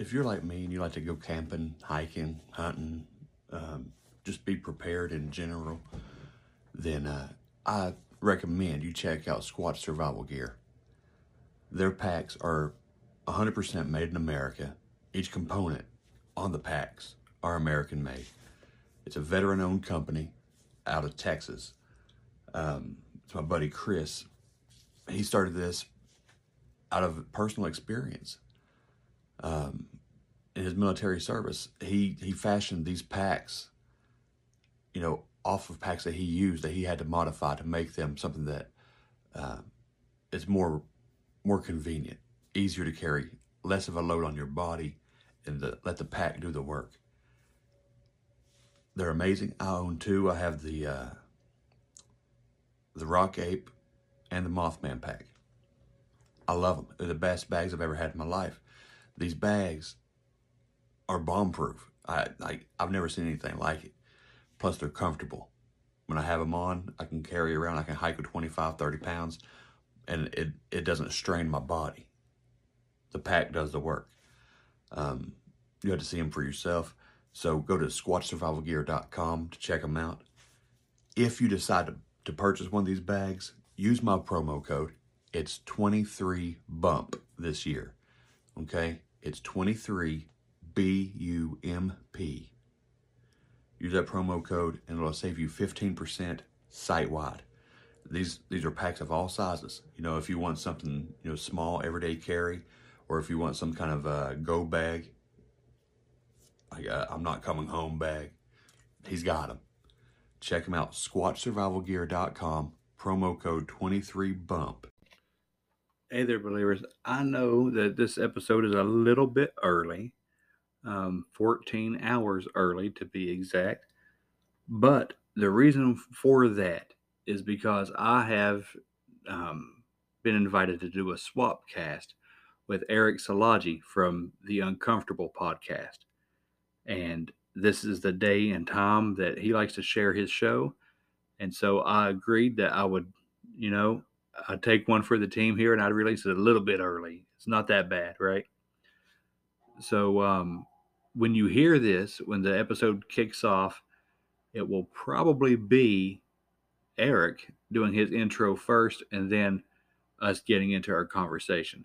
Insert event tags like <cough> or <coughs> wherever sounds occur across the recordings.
if you're like me and you like to go camping, hiking, hunting, um, just be prepared in general, then uh, I recommend you check out Squatch Survival Gear. Their packs are 100% made in America. Each component on the packs are American made. It's a veteran owned company out of Texas. Um, it's my buddy Chris. He started this out of personal experience. Um, in his military service, he, he fashioned these packs, you know, off of packs that he used that he had to modify to make them something that uh, is more more convenient, easier to carry, less of a load on your body, and the, let the pack do the work. They're amazing. I own two. I have the uh, the Rock Ape and the Mothman pack. I love them. They're the best bags I've ever had in my life. These bags are bomb proof. I, I I've never seen anything like it. Plus, they're comfortable. When I have them on, I can carry around. I can hike with 25, 30 pounds, and it, it doesn't strain my body. The pack does the work. Um, you have to see them for yourself. So go to squatchsurvivalgear.com to check them out. If you decide to, to purchase one of these bags, use my promo code. It's 23BUMP this year. Okay? It's 23 B U M P. Use that promo code and it'll save you 15% site wide. These these are packs of all sizes. You know, if you want something, you know, small everyday carry, or if you want some kind of a go bag, like uh, I'm not coming home bag, he's got them. Check him out, squatchsurvivalgear.com, promo code 23BUMP. Hey there, believers. I know that this episode is a little bit early, um, 14 hours early to be exact. But the reason for that is because I have um, been invited to do a swap cast with Erick Szilagyi from the Uncomfortable podcast. And this is the day and time that he likes to share his show. And so I agreed that I would, you know, I'd take one for the team here and I'd release it a little bit early. It's not that bad, right? So um, when you hear this, when the episode kicks off, it will probably be Erick doing his intro first and then us getting into our conversation.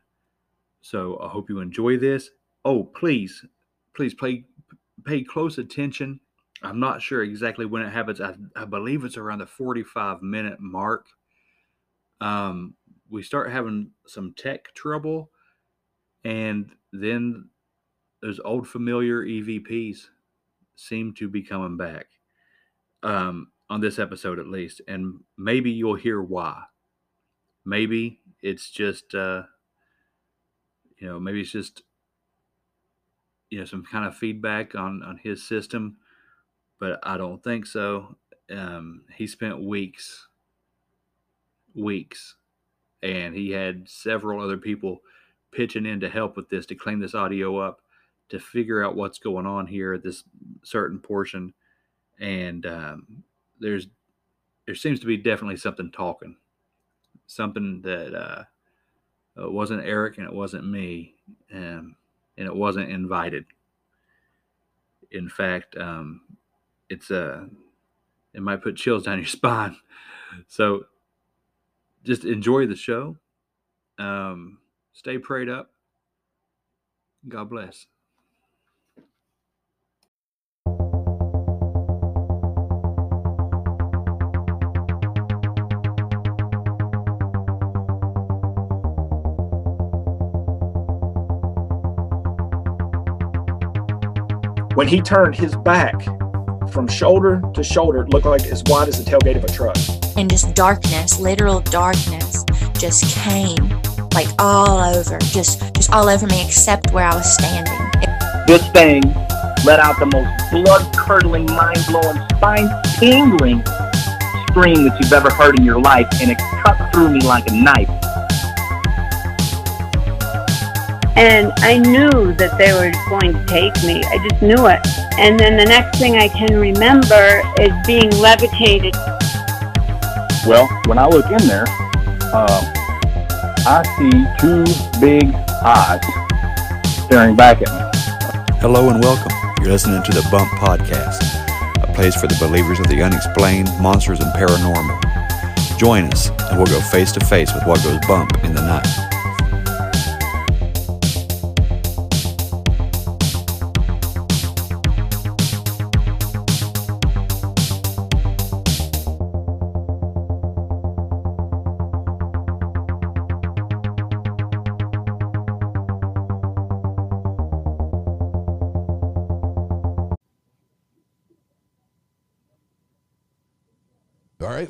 So I hope you enjoy this. Oh, please, please pay pay close attention. I'm not sure exactly when it happens. I, I believe it's around the 45 minute mark. Um, we start having some tech trouble, and then those old familiar EVPs seem to be coming back um, on this episode at least, and maybe you'll hear why. Maybe it's just, uh, you know, maybe it's just, you know, some kind of feedback on on his system, but I don't think so. Um, he spent weeks, weeks, and he had several other people pitching in to help with this to clean this audio up to figure out what's going on here at this certain portion. And um, there's there seems to be definitely something talking something that uh, it wasn't eric and it wasn't me um, and it wasn't invited. In fact um, it's a uh, it might put chills down your <laughs> spine. So just enjoy the show. Um, stay prayed up. God bless. When he turned his back from shoulder to shoulder, it looked like as wide as the tailgate of a truck. And just darkness, literal darkness, just came like all over, just just all over me, except where I was standing. This thing let out the most blood-curdling, mind-blowing, spine-tingling scream that you've ever heard in your life, and it cut through me like a knife. And I knew that they were going to take me. I just knew it. And then the next thing I can remember is being levitated. Well, when I look in there, uh, I see two big eyes staring back at me. Hello and welcome. You're listening to the Bump Podcast, a place for the believers of the unexplained, monsters, and paranormal. Join us, and we'll go face to face with what goes bump in the night.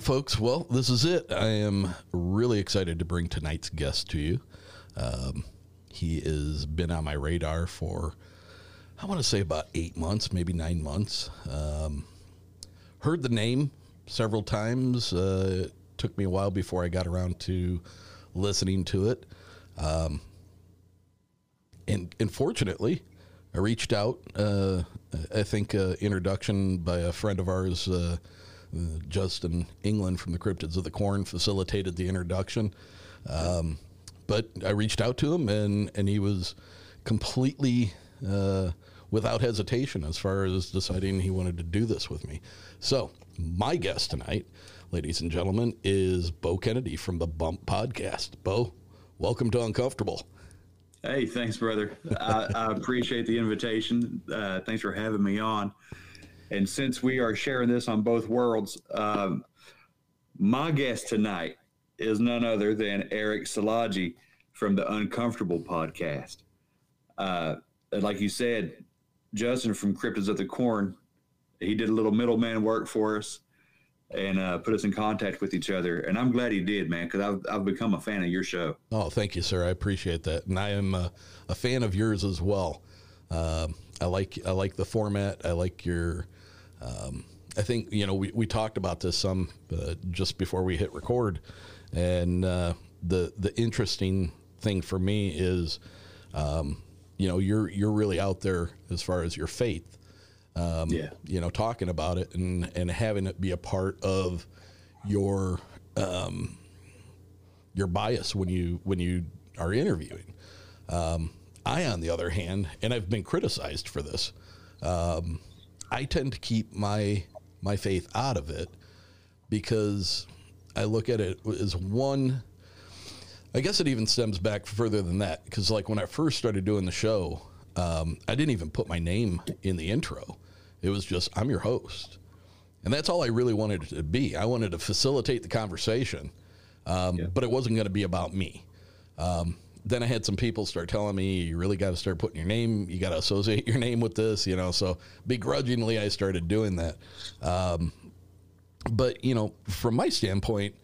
Folks. Well, this is it. I am really excited to bring tonight's guest to you. Um, he has been on my radar for, I want to say, about eight months, maybe nine months. Um, heard the name several times. Uh, took me a while before I got around to listening to it. Um, and, and fortunately, I reached out. Uh, I think uh, introduction by a friend of ours, uh, Justin England from the Cryptids of the Corn, facilitated the introduction. Um, but I reached out to him, and and he was completely uh, without hesitation as far as deciding he wanted to do this with me. So my guest tonight, ladies and gentlemen, is Bo Kennedy from the Bump Podcast. Bo, welcome to Uncomfortable. Hey, thanks, brother. I, I appreciate the invitation. Uh, thanks for having me on. And since we are sharing this on both worlds, um, my guest tonight is none other than Erick Szilagyi from the Uncomfortable podcast. Uh, like you said, Justin from Cryptids of the Corn, he did a little middleman work for us and uh, put us in contact with each other. And I'm glad he did, man, because I've, I've become a fan of your show. Oh, thank you, sir. I appreciate that, and I am a, a fan of yours as well. Um I like I like the format. I like your. Um, I think you know we, we talked about this some uh, just before we hit record, and uh, the the interesting thing for me is, um, you know, you're you're really out there as far as your faith. Um, Yeah. You know, talking about it and and having it be a part of your um, your bias when you when you are interviewing. Um, I, on the other hand, and I've been criticized for this, um, I tend to keep my my faith out of it because I look at it as one. I guess it even stems back further than that because, like, when I first started doing the show, um, I didn't even put my name in the intro. It was just I'm your host, and that's all I really wanted it to be. I wanted to facilitate the conversation, um, but it wasn't going to be about me. Um, then I had some people start telling me, you really got to start putting your name, you got to associate your name with this, you know. So begrudgingly, I started doing that. Um, but, you know, from my standpoint,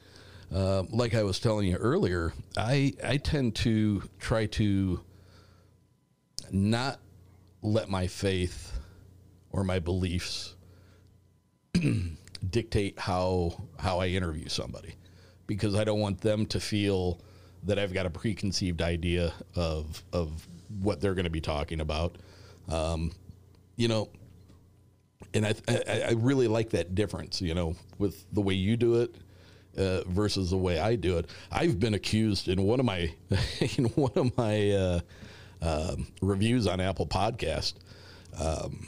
uh, like I was telling you earlier, I, I tend to try to not let my faith or my beliefs <clears throat> dictate how how I interview somebody because I don't want them to feel that I've got a preconceived idea of of what they're going to be talking about. Um, you know, and I, I I really like that difference. You know, with the way you do it. Uh, versus the way I do it, I've been accused in one of my <laughs> in one of my uh, um reviews on Apple Podcast. Um,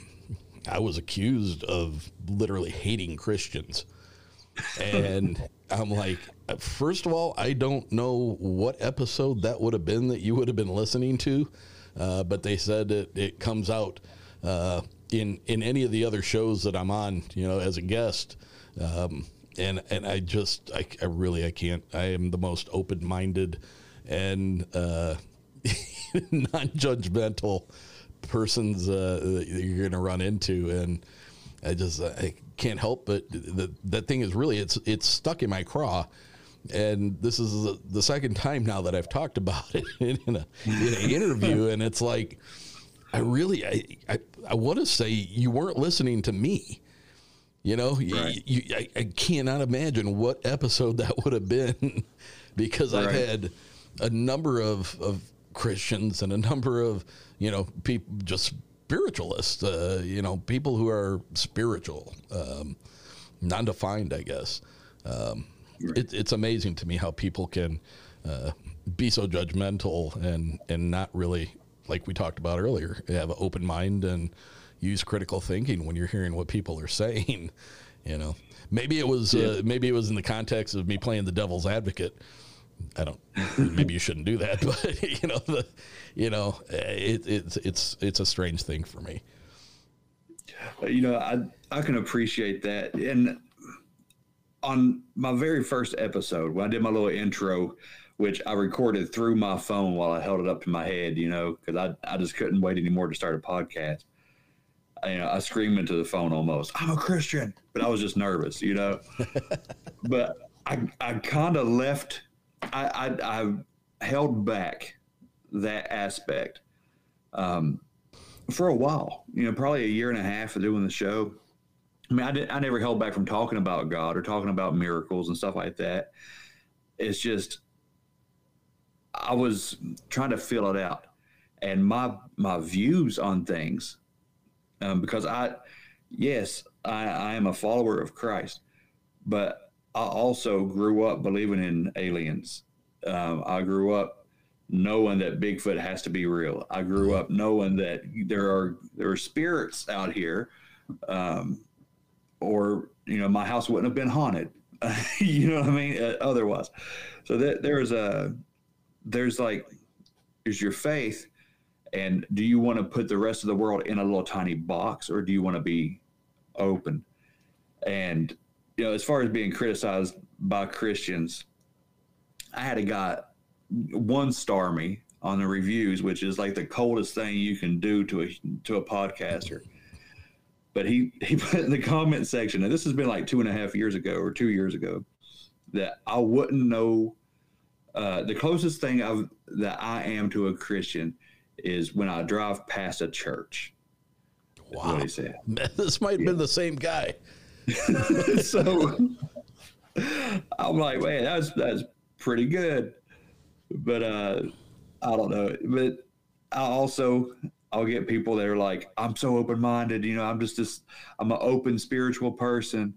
I was accused of literally hating Christians. And I'm like, first of all, I don't know what episode that would have been that you would have been listening to, uh, but they said it, it comes out uh, in in any of the other shows that I'm on, you know, as a guest. Um, and and I just I, I really I can't. I am the most open minded and uh, <laughs> non-judgmental persons uh, that you're going to run into, and I just I can't help but the, that thing is really it's it's stuck in my craw. And this is the, second time now that I've talked about it <laughs> in a in an interview, and it's like I really I I, I want to say you weren't listening to me. You know, you, you, I, I cannot imagine what episode that would have been <laughs> because I've had a number of, of Christians and a number of, you know, people, just spiritualists, uh, you know, people who are spiritual, um, non defined, I guess. Um, it, it's amazing to me how people can uh, be so judgmental and, and not really like we talked about earlier, have an open mind and use critical thinking when you're hearing what people are <laughs> saying. You know, maybe it was uh, maybe it was in the context of me playing the devil's advocate. I don't. Maybe you shouldn't do that, <laughs> but you know, the, you know, it, it's it's it's a strange thing for me. you know, I I can appreciate that. And on my very first episode, when I did my little intro, which I recorded through my phone while I held it up to my head, you know, because I I just couldn't wait anymore to start a podcast. I, you know, I screamed into the phone almost. I'm a Christian, but I was just nervous, you know. <laughs> but I I kind of left. I, I I held back that aspect. Um, for a while, you know, probably a year and a half of doing the show. I mean, I did, I never held back from talking about God or talking about miracles and stuff like that. It's just I was trying to fill it out, and my my views on things, um, because I, yes, I, I am a follower of Christ, but I also grew up believing in aliens. Um, I grew up knowing that Bigfoot has to be real. I grew up knowing that there are there are spirits out here, um, or you know, my house wouldn't have been haunted. <laughs> you know what I mean? Uh, otherwise, so that there's a there's like is your faith, and do you want to put the rest of the world in a little tiny box, or do you want to be open? And you know, as far as being criticized by Christians, I had a guy one star me on the reviews, which is like the coldest thing you can do to a to a podcaster. But he <laughs> he put in the comment section, and this has been like two and a half years ago or two years ago, that I wouldn't know. Uh, the closest thing I've that I am to a Christian is when I drive past a church. Wow, what he said. <laughs> this might have been the same guy. <laughs> so I'm like, man, that's that's pretty good. But uh I don't know. But I also I'll get people that are like, I'm so open minded, you know, I'm just this I'm an open spiritual person.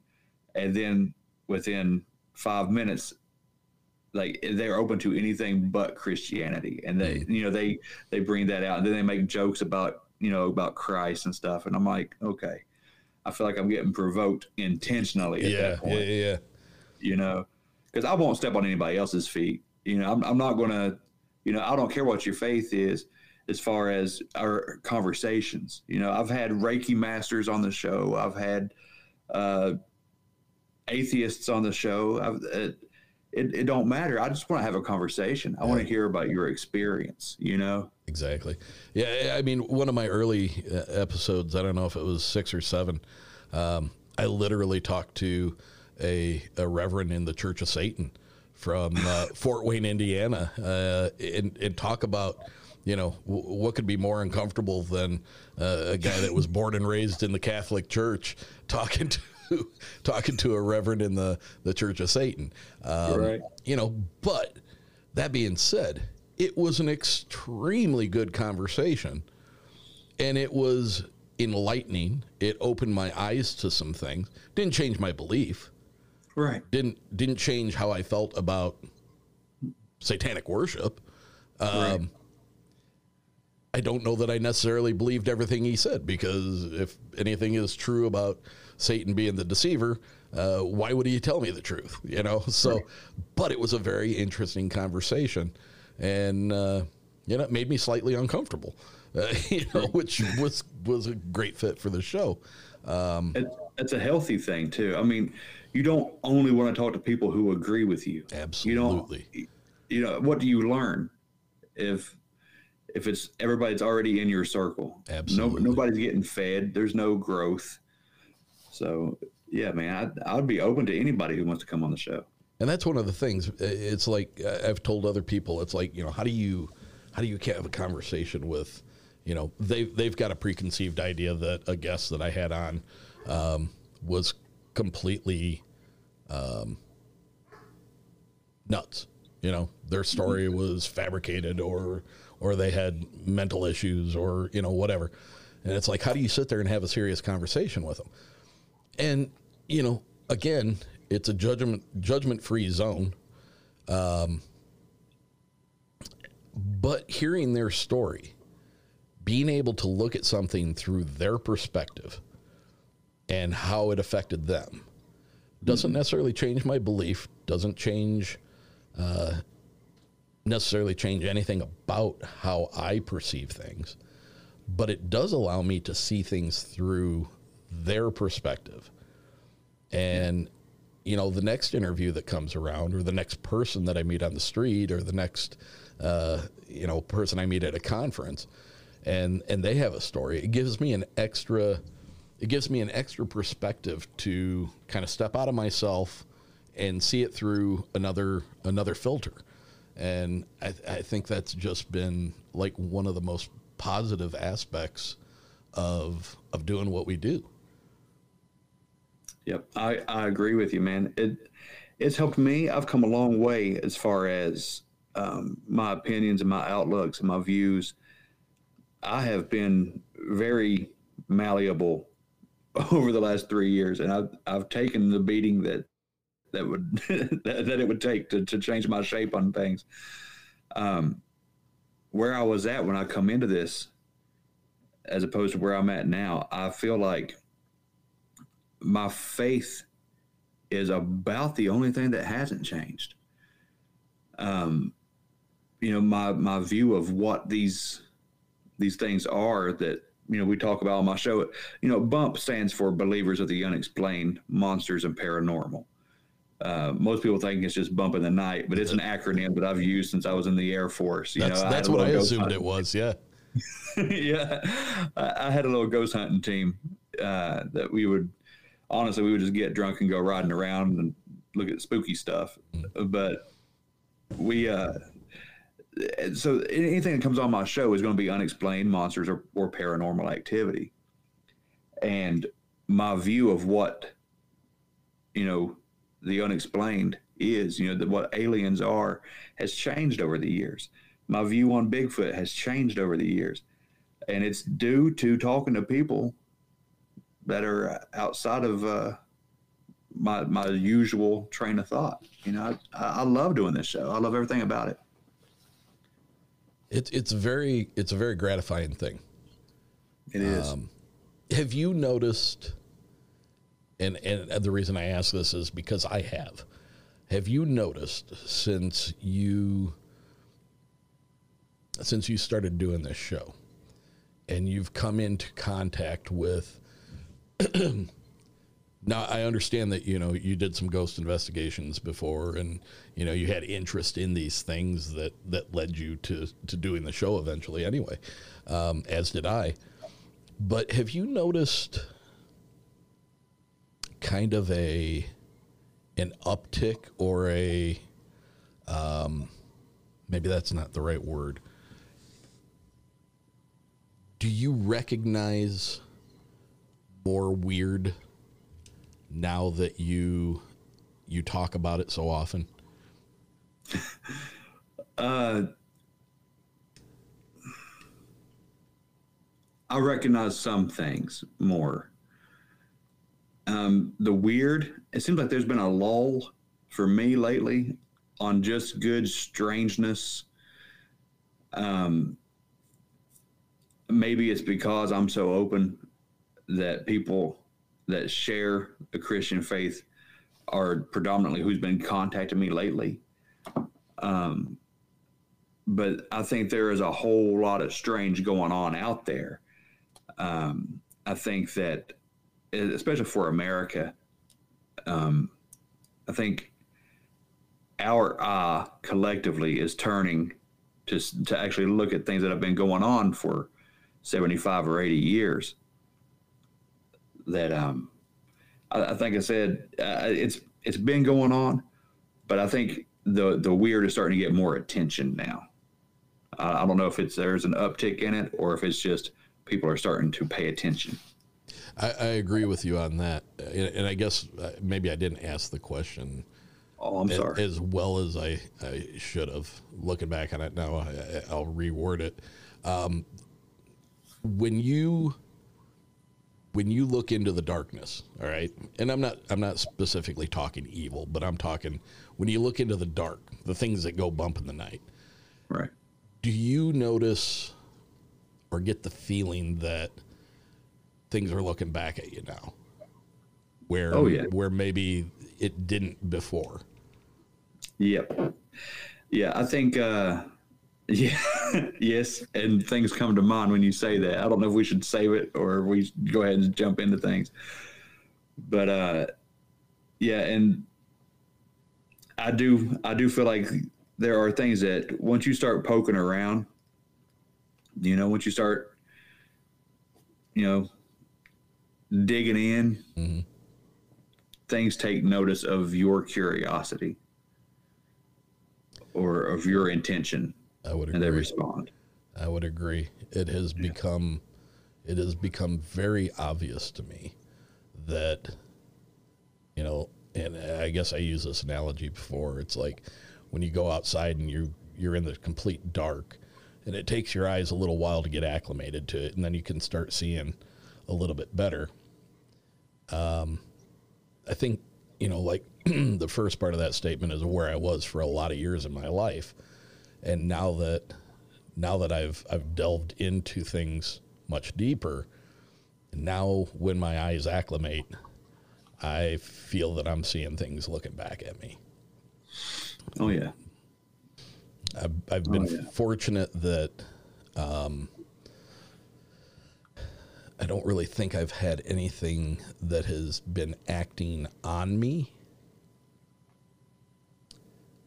And then within five minutes, like they're open to anything but Christianity. And they you know, they they bring that out and then they make jokes about, you know, about Christ and stuff. And I'm like, okay. I feel like I'm getting provoked intentionally at Yeah, that point yeah. you know, because I won't step on anybody else's feet. You know, I'm, I'm not going to, you know, I don't care what your faith is as far as our conversations. You know, I've had Reiki masters on the show. I've had uh, atheists on the show. I've, it, it, it don't matter. I just want to have a conversation. I want to hear about your experience, you know? Exactly. Yeah, I mean, one of my early uh, episodes, I don't know if it was six or seven, um, I literally talked to a, a reverend in the Church of Satan from uh, <laughs> Fort Wayne, Indiana, uh, and, and talk about, you know, w- what could be more uncomfortable than uh, a guy that was born and raised in the Catholic Church talking to <laughs> talking to a reverend in the, the Church of Satan. Um, Right. You know, but that being said, it was an extremely good conversation and it was enlightening. It opened my eyes to some things. Didn't change my belief. Right. Didn't didn't change how I felt about satanic worship. Um, I don't know that I necessarily believed everything he said because if anything is true about Satan being the deceiver, uh, why would he tell me the truth? You know. <laughs> So, but it was a very interesting conversation, and uh, you know, it made me slightly uncomfortable. Uh, <laughs> you know, which was was a great fit for the show. Um, It, it's a healthy thing too. I mean, you don't only want to talk to people who agree with you. Absolutely. You don't. You know what do you learn if if it's everybody's already in your circle? Absolutely. No, nobody's getting fed. There's no growth. So yeah, man, I, I'd be open to anybody who wants to come on the show. And that's one of the things. It's like I've told other people. It's like you know, how do you how do you have a conversation with, you know, they they've got a preconceived idea that a guest that I had on um, was completely um, nuts. You know, their story was fabricated, or or they had mental issues, or you know, whatever. And it's like, how do you sit there and have a serious conversation with them? And you know, again, it's a judgment judgment free zone. Um, but hearing their story being able to look at something through their perspective and how it affected them doesn't necessarily change my belief, doesn't change uh, necessarily change anything about how I perceive things, but it does allow me to see things through their perspective. And, you know, the next interview that comes around, or the next person that I meet on the street, or the next, uh, you know, person I meet at a conference, and and they have a story, it gives me an extra, it gives me an extra perspective to kind of step out of myself and see it through another another filter. And I, I think that's just been like one of the most positive aspects of of doing what we do. Yep, I, I agree with you, man. It it's helped me. I've come a long way as far as um, my opinions and my outlooks and my views. I have been very malleable <laughs> over the last three years, and I've I've taken the beating that that would <laughs> that, that it would take to, to change my shape on things. Um, where I was at when I come into this, as opposed to where I'm at now, I feel like my faith is about the only thing that hasn't changed. Um, you know, my my view of what these these things are that you know we talk about on my show. You know, BUMP stands for Believers of the Unexplained, Monsters, and Paranormal. Uh, most people think it's just bump in the night, but it's an acronym that I've used since I was in the Air Force. You that's know, that's what I assumed it was. Yeah, <laughs> yeah. I, I, had a little ghost hunting team uh, that we would honestly we would just get drunk and go riding around and look at spooky stuff. Mm. But we uh, so anything that comes on my show is going to be unexplained monsters or, or paranormal activity, and my view of what you know the unexplained is, you know, that what aliens are has changed over the years. My view on Bigfoot has changed over the years. And it's due to talking to people that are outside of uh, my my usual train of thought. You know, I, I love doing this show. I love everything about it. It's it's very it's a very gratifying thing. It is. Um, have you noticed? and and the reason I ask this is because I have. Have you noticed since you since you started doing this show and you've come into contact with <clears throat> now I understand that you know you did some ghost investigations before and you know you had interest in these things that that led you to to doing the show eventually anyway um, as did I but have you noticed kind of a an uptick or a um, maybe that's not the right word. Do you recognize more weird now that you you talk about it so often? <laughs> Uh, I recognize some things more. Um, the weird, it seems like there's been a lull for me lately on just good strangeness. Um, maybe it's because I'm so open that people that share the Christian faith are predominantly who's been contacting me lately. Um, but I think there is a whole lot of strange going on out there. Um, I think that especially for America, um, I think our eye collectively is turning to to actually look at things that have been going on for seventy five or eighty years. That um, I, I think I said uh, it's it's been going on, but I think the the weird is starting to get more attention now. Uh, I don't know if it's there's an uptick in it or if it's just people are starting to pay attention. I, I agree with you on that, and, and, I guess uh, maybe I didn't ask the question. Oh, I'm as, sorry. As well as I, I should have. Looking back on it now, I, will reword it. Um, when you when you look into the darkness, all right, and I'm not I'm not specifically talking evil, but I'm talking when you look into the dark, the things that go bump in the night. Right. Do you notice or get the feeling that things are looking back at you now, where Oh, yeah. where maybe it didn't before. Yep. Yeah, I think. uh Yeah. <laughs> yes, and things come to mind when you say that. I don't know if we should save it or we go ahead and jump into things. But uh yeah, and I do I do feel like there are things that once you start poking around, you know, once you start you know digging in, Mhm. things take notice of your curiosity or of your intention I would and they agree. respond. I would agree. It has become it has become very obvious to me that you know, and I guess I used this analogy before. It's like when you go outside and you you're in the complete dark and it takes your eyes a little while to get acclimated to it and then you can start seeing a little bit better. Um I think, you know, like <clears throat> the first part of that statement is where I was for a lot of years in my life. And now that now that I've I've delved into things much deeper, now when my eyes acclimate, I feel that I'm seeing things looking back at me. Oh yeah. I've, I've been Oh, yeah. fortunate that um, I don't really think I've had anything that has been acting on me,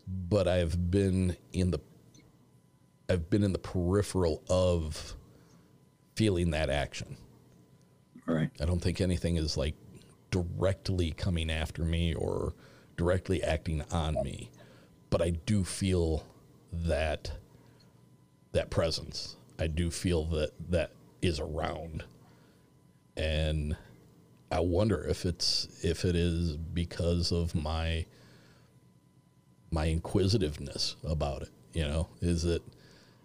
but I've been in the I've been in the peripheral of feeling that action. Right. I don't think anything is like directly coming after me or directly acting on me, but I do feel that that presence. I do feel that that is around, and I wonder if it's if it is because of my my inquisitiveness about it. You know, is it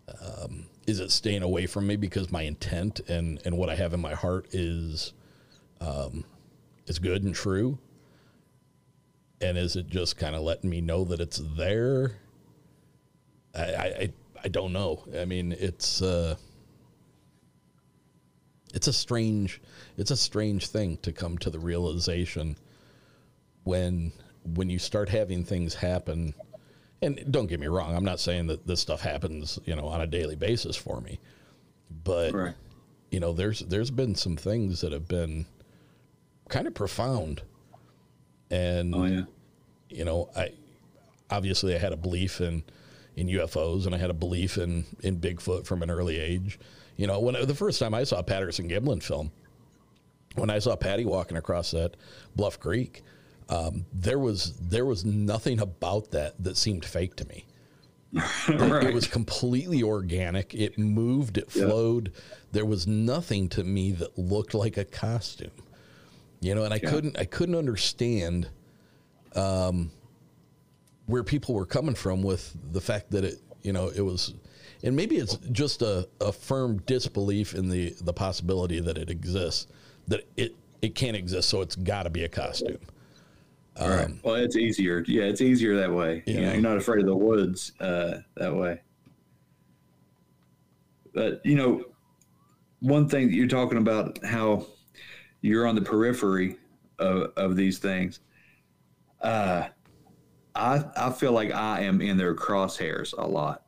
um, is it staying away from me because my intent and and what I have in my heart is um, is good and true, and is it just kind of letting me know that it's there? I I, I, don't know. I mean, it's uh, it's a strange it's a strange thing to come to the realization when when you start having things happen and don't get me wrong i'm not saying that this stuff happens you know on a daily basis for me but Right. you know there's there's been some things that have been kind of profound and Oh yeah. you know i obviously i had a belief in in ufos and i had a belief in in bigfoot from an early age you know when the first time i saw a patterson gimlin film when i saw patty walking across that bluff creek um, there was there was nothing about that that seemed fake to me <laughs> it, right. it was completely organic it moved it Yeah. flowed there was nothing to me that looked like a costume you know and i Yeah. couldn't i couldn't understand um, where people were coming from with the fact that it you know it was and maybe it's just a, a firm disbelief in the the possibility that it exists that it it can't exist so it's got to be a costume right. Well, it's easier. Yeah, it's easier that way. You know, Yeah. you're not afraid of the woods uh, that way. But you know, one thing that you're talking about how you're on the periphery of, of these things. Uh, I I feel like I am in their crosshairs a lot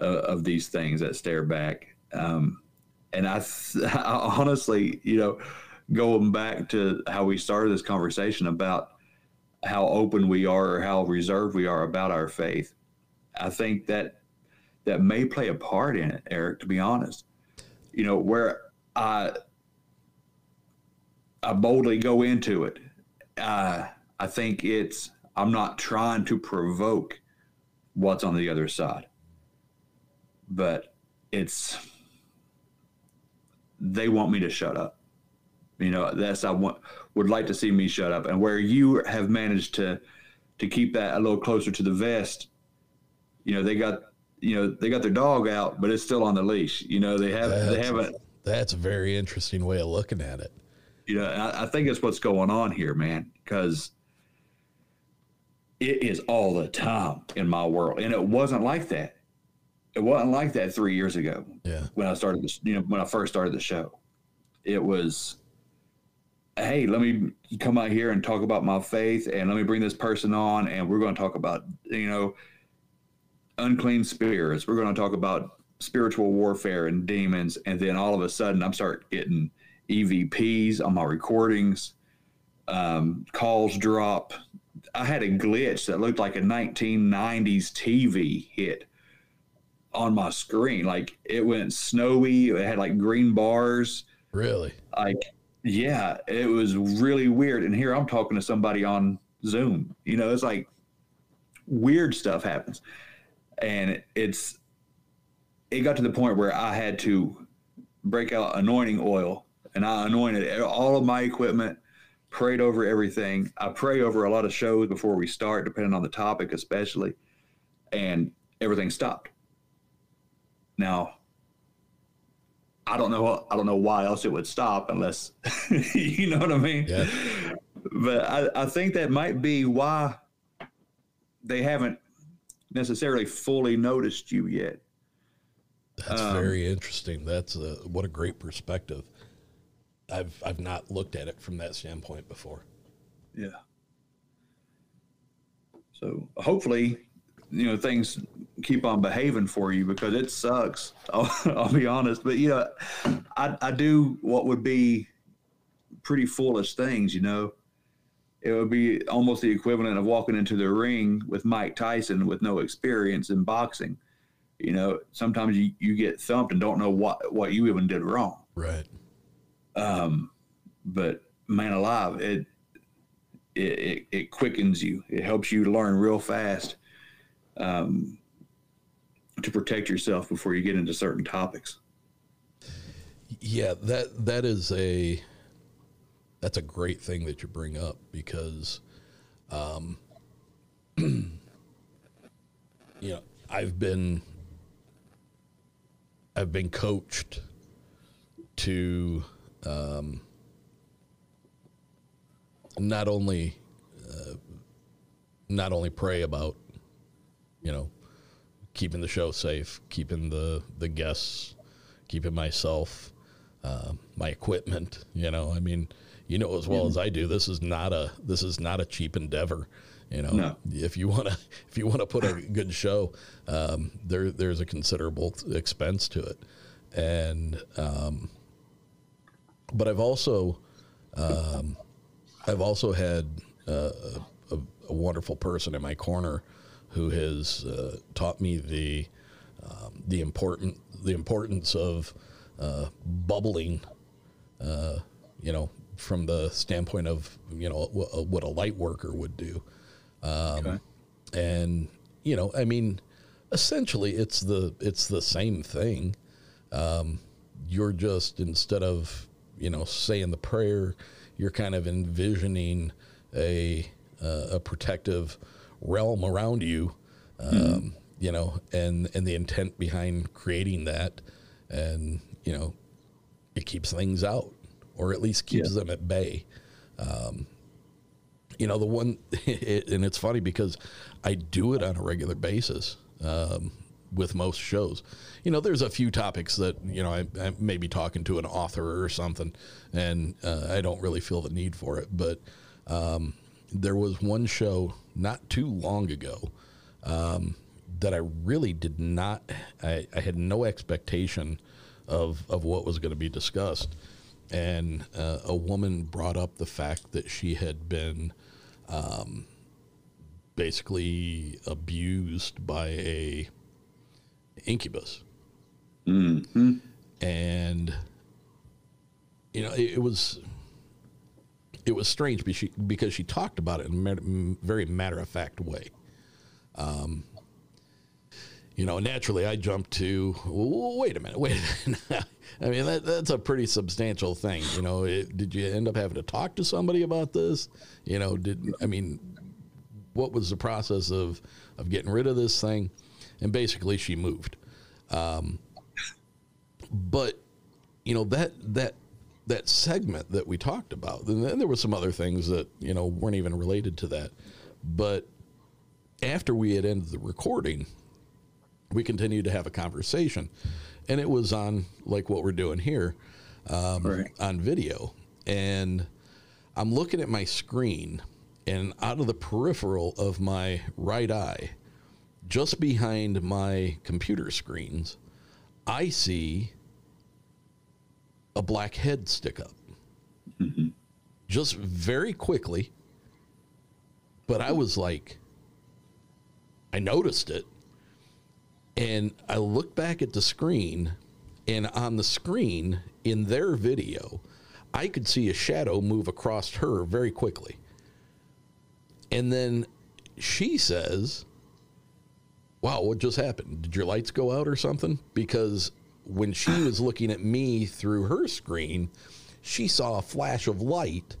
uh, of these things that stare back. Um, and I, th- <laughs> I honestly, you know, going back to how we started this conversation about how open we are or how reserved we are about our faith, I think that that may play a part in it, Erick. To be honest, you know, where I I boldly go into it, uh, I think it's I'm not trying to provoke what's on the other side, but it's they want me to shut up. You know, that's I want would like to see me shut up. And where you have managed to to keep that a little closer to the vest, you know, they got you know they got their dog out, but it's still on the leash. You know, they have they That's- haven't. that's a very interesting way of looking at it You know, I, I think it's what's going on here, man, because it is all the time in my world, and it wasn't like that. it wasn't like that three years ago. Yeah. When I started this, you know, when I first started the show, it was, hey, let me come out here and talk about my faith, and let me bring this person on, and we're going to talk about, you know, unclean spirits. We're going to talk about spiritual warfare and demons, and then all of a sudden, I'm start getting EVPs on my recordings. Um, calls drop. I had a glitch that looked like a 1990s TV hit on my screen. Like it went snowy. It had like green bars. Really? Like, yeah, it was really weird. And here I'm talking to somebody on Zoom. You know, it's like weird stuff happens. And it's, it got to the point where I had to break out anointing oil and I anointed all of my equipment, prayed over everything. I pray over a lot of shows before we start, depending on the topic, especially. And everything stopped. Now, I don't know. I don't know why else it would stop unless <laughs> you know what I mean. Yeah. But I, I think that might be why they haven't necessarily fully noticed you yet. That's Um, very interesting. That's a, what a great perspective. I've I've not looked at it from that standpoint before. Yeah. So hopefully, you know, things keep on behaving for you because it sucks. <laughs> I'll, I'll be honest, but you know, I I do what would be pretty foolish things. You know, it would be almost the equivalent of walking into the ring with Mike Tyson with no experience in boxing. You know, sometimes you, you get thumped and don't know what what you even did wrong. Right. Um, but man alive, it, it it it quickens you. It helps you learn real fast um, to protect yourself before you get into certain topics. Yeah, that that is a that's a great thing that you bring up because um <clears throat> you know, I've been I've been coached to um not only uh, not only pray about you know keeping the show safe, keeping the the guests, keeping myself, uh, my equipment. You know, I mean, you know as well as I do, this is not a this is not a cheap endeavor. You know, No. if you want to <laughs> if you want to put a good show, um, there there's a considerable expense to it, and um, but I've also um, I've also had uh, a, a wonderful person in my corner who has uh, taught me the um, the important the importance of uh, bubbling, uh, you know, from the standpoint of you know wh- what a light worker would do, um, Okay. and you know, I mean, essentially, it's the it's the same thing. Um, you're just instead of you know saying the prayer, you're kind of envisioning a uh, a protective realm around you, um, you know, and and the intent behind creating that, and you know, it keeps things out, or at least keeps them at bay. Um, you know, the one, <laughs> it, and it's funny because I do it on a regular basis um, with most shows. You know, there's a few topics that you know I, I may be talking to an author or something, and uh, I don't really feel the need for it. But um, there was one show not too long ago um, that I really did not. I, I had no expectation of of what was going to be discussed, and uh, a woman brought up the fact that she had been um, basically abused by a incubus, Mm-hmm. and you know it, it was it was strange because she, because she talked about it in a very matter of fact way. Um, you know, naturally, I jumped to "Well, wait a minute, wait. A minute. <laughs> I mean, that, that's a pretty substantial thing. You know, it, did you end up having to talk to somebody about this? You know, did I mean, what was the process of of getting rid of this thing? And basically, she moved. Um, but you know that that that segment that we talked about, and then there were some other things that you know weren't even related to that. But after we had ended the recording, we continued to have a conversation, and it was on like what we're doing here, um, Right. on video, and I'm looking at my screen, and out of the peripheral of my right eye, just behind my computer screens, I see a black head stick up. Mm-hmm. Just very quickly. But I was like, I noticed it. And I looked back at the screen, and on the screen in their video, I could see a shadow move across her very quickly. And then she says, Wow, what just happened? Did your lights go out or something? Because when she was looking at me through her screen, she saw a flash of light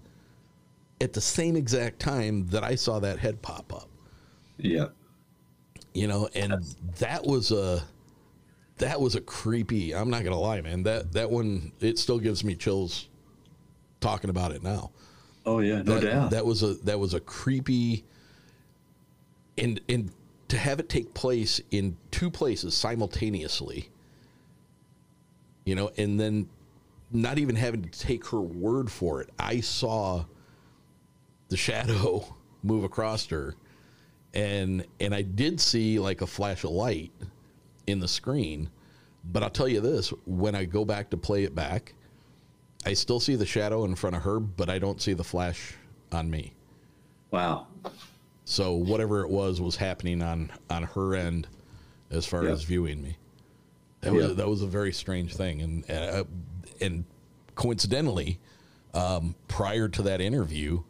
at the same exact time that I saw that head pop up. Yeah. You know, and that was a that was a creepy. I'm not gonna lie, man. That that one it still gives me chills talking about it now. Oh yeah, no that, doubt. That was a that was a creepy and and to have it take place in two places simultaneously, you know, and then not even having to take her word for it. I saw the shadow <laughs> move across her and and I did see like a flash of light in the screen. But I'll tell you this, when I go back to play it back, I still see the shadow in front of her, but I don't see the flash on me. wow. So whatever it was was happening on on her end as far Yeah. as viewing me. That Yeah. was that was a very strange thing, and uh, and coincidentally, um, prior to that interview,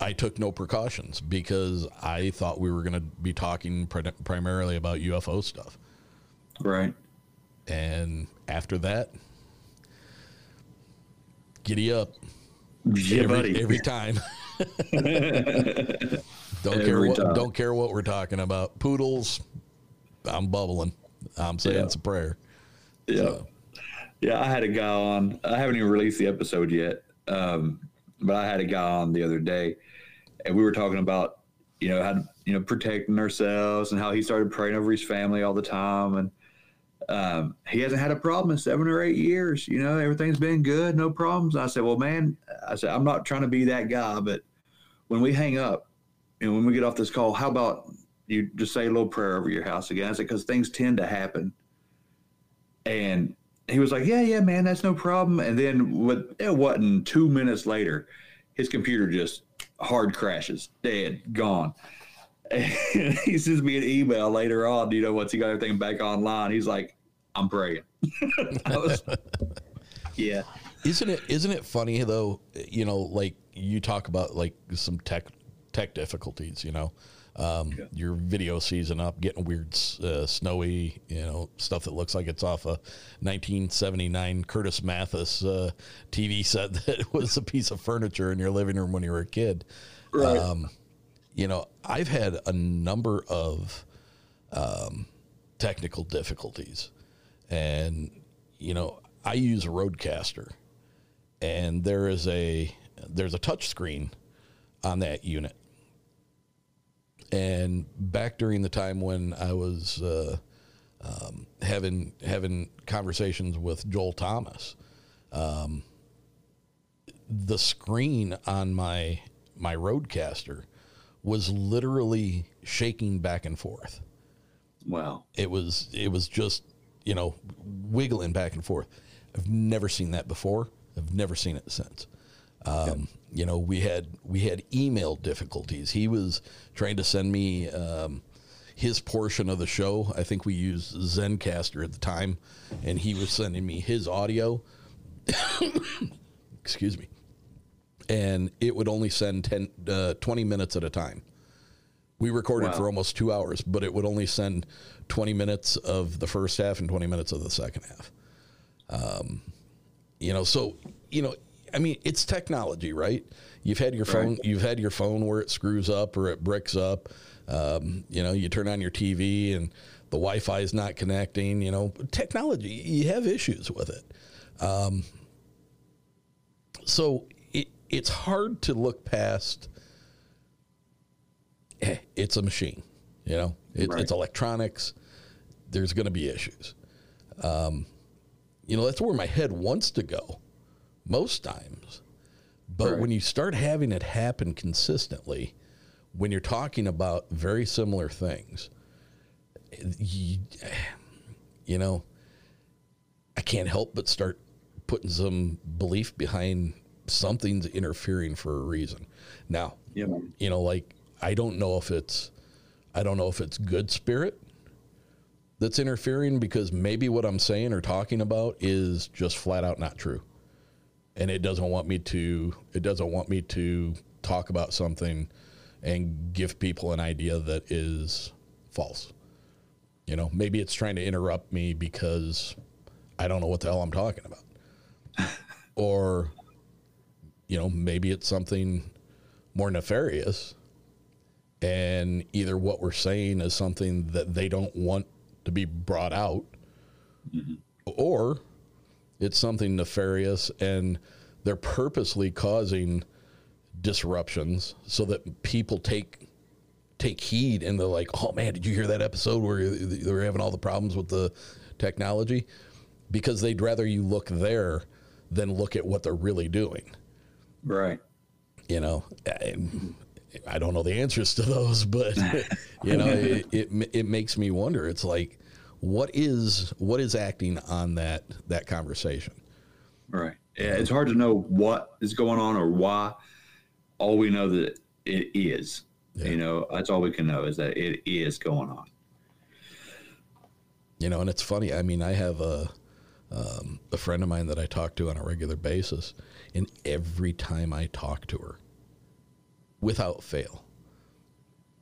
I took no precautions because I thought we were going to be talking pri- primarily about UFO stuff, Right. and after that, giddy up Yeah, every, buddy. every time. <laughs> don't care what time. don't care what we're talking about. Poodles, I'm bubbling. I'm saying Yeah. it's a prayer. Yeah. Yeah, I had a guy on. I haven't even released the episode yet, um, but I had a guy on the other day, and we were talking about, you know, how to, you know protecting ourselves and how he started praying over his family all the time, and um, he hasn't had a problem in seven or eight years. You know, everything's been good, no problems. I said, well, man, I said I'm not trying to be that guy, but when we hang up and when we get off this call, how about you just say a little prayer over your house again? I said because things tend to happen. And he was like, "Yeah, yeah, man, that's no problem." And then what? It wasn't two minutes later, his computer just hard crashes, dead, gone. And <laughs> he sends me an email later on. You know, once he got everything back online, he's like, "I'm praying." <laughs> Was, yeah, Isn't it isn't it funny though? You know, like you talk about like some tech tech difficulties. You know, um, your video season up, getting weird, uh, snowy. You know, stuff that looks like it's off a 1979 Curtis Mathes uh, TV set <laughs> that was a piece of furniture in your living room when you were a kid. Right. Um, you know, I've had a number of um, technical difficulties, and you know, I use a RODECaster, and there is a there's a touch screen on that unit. And back during the time when I was uh, um, having having conversations with Joel Thomas, um, the screen on my my RODECaster was literally shaking back and forth. wow, It was it was just you know wiggling back and forth. I've never seen that before. I've never seen it since. Um, You know, we had we had email difficulties. He was trying to send me um, his portion of the show. I think we used Zencastr at the time, and he was sending me his audio. <coughs> Excuse me. And it would only send 10, uh, 20 minutes at a time. We recorded Wow. for almost two hours, but it would only send 20 minutes of the first half and 20 minutes of the second half. Um, you know, so, you know, I mean, it's technology, right? You've had your phone, you've had your phone where it screws up or it bricks up. Um, you know, you turn on your TV and the Wi Fi is not connecting. You know, technology, you have issues with it. Um, so it, it's hard to look past eh, it's a machine you know it, Right. it's electronics there's going to be issues. Um, you know, that's where my head wants to go most times. But Right. when you start having it happen consistently, when you're talking about very similar things, you, you know, I can't help but start putting some belief behind something's interfering for a reason. Now, Yeah, you know, like I don't know if it's I don't know if it's good spirit that's interfering because maybe what I'm saying or talking about is just flat out not true. And it doesn't want me to it doesn't want me to talk about something and give people an idea that is false. You know, maybe it's trying to interrupt me because I don't know what the hell I'm talking about. <laughs> or you know, maybe it's something more nefarious and either what we're saying is something that they don't want to be brought out mm-hmm. or it's something nefarious and they're purposely causing disruptions so that people take take heed and they're like oh man did you hear that episode where they were having all the problems with the technology? Because they'd rather you look there than look at what they're really doing. Right. you know I, I don't know the answers to those but <laughs> you know <laughs> it, it it makes me wonder. It's like what is what is acting on that that conversation Right. Yeah, it's hard to know what is going on or why. All we know that it is. You know, that's all we can know is that it is going on. you know and it's funny i mean i have a um, a friend of mine that i talk to on a regular basis and every time i talk to her without fail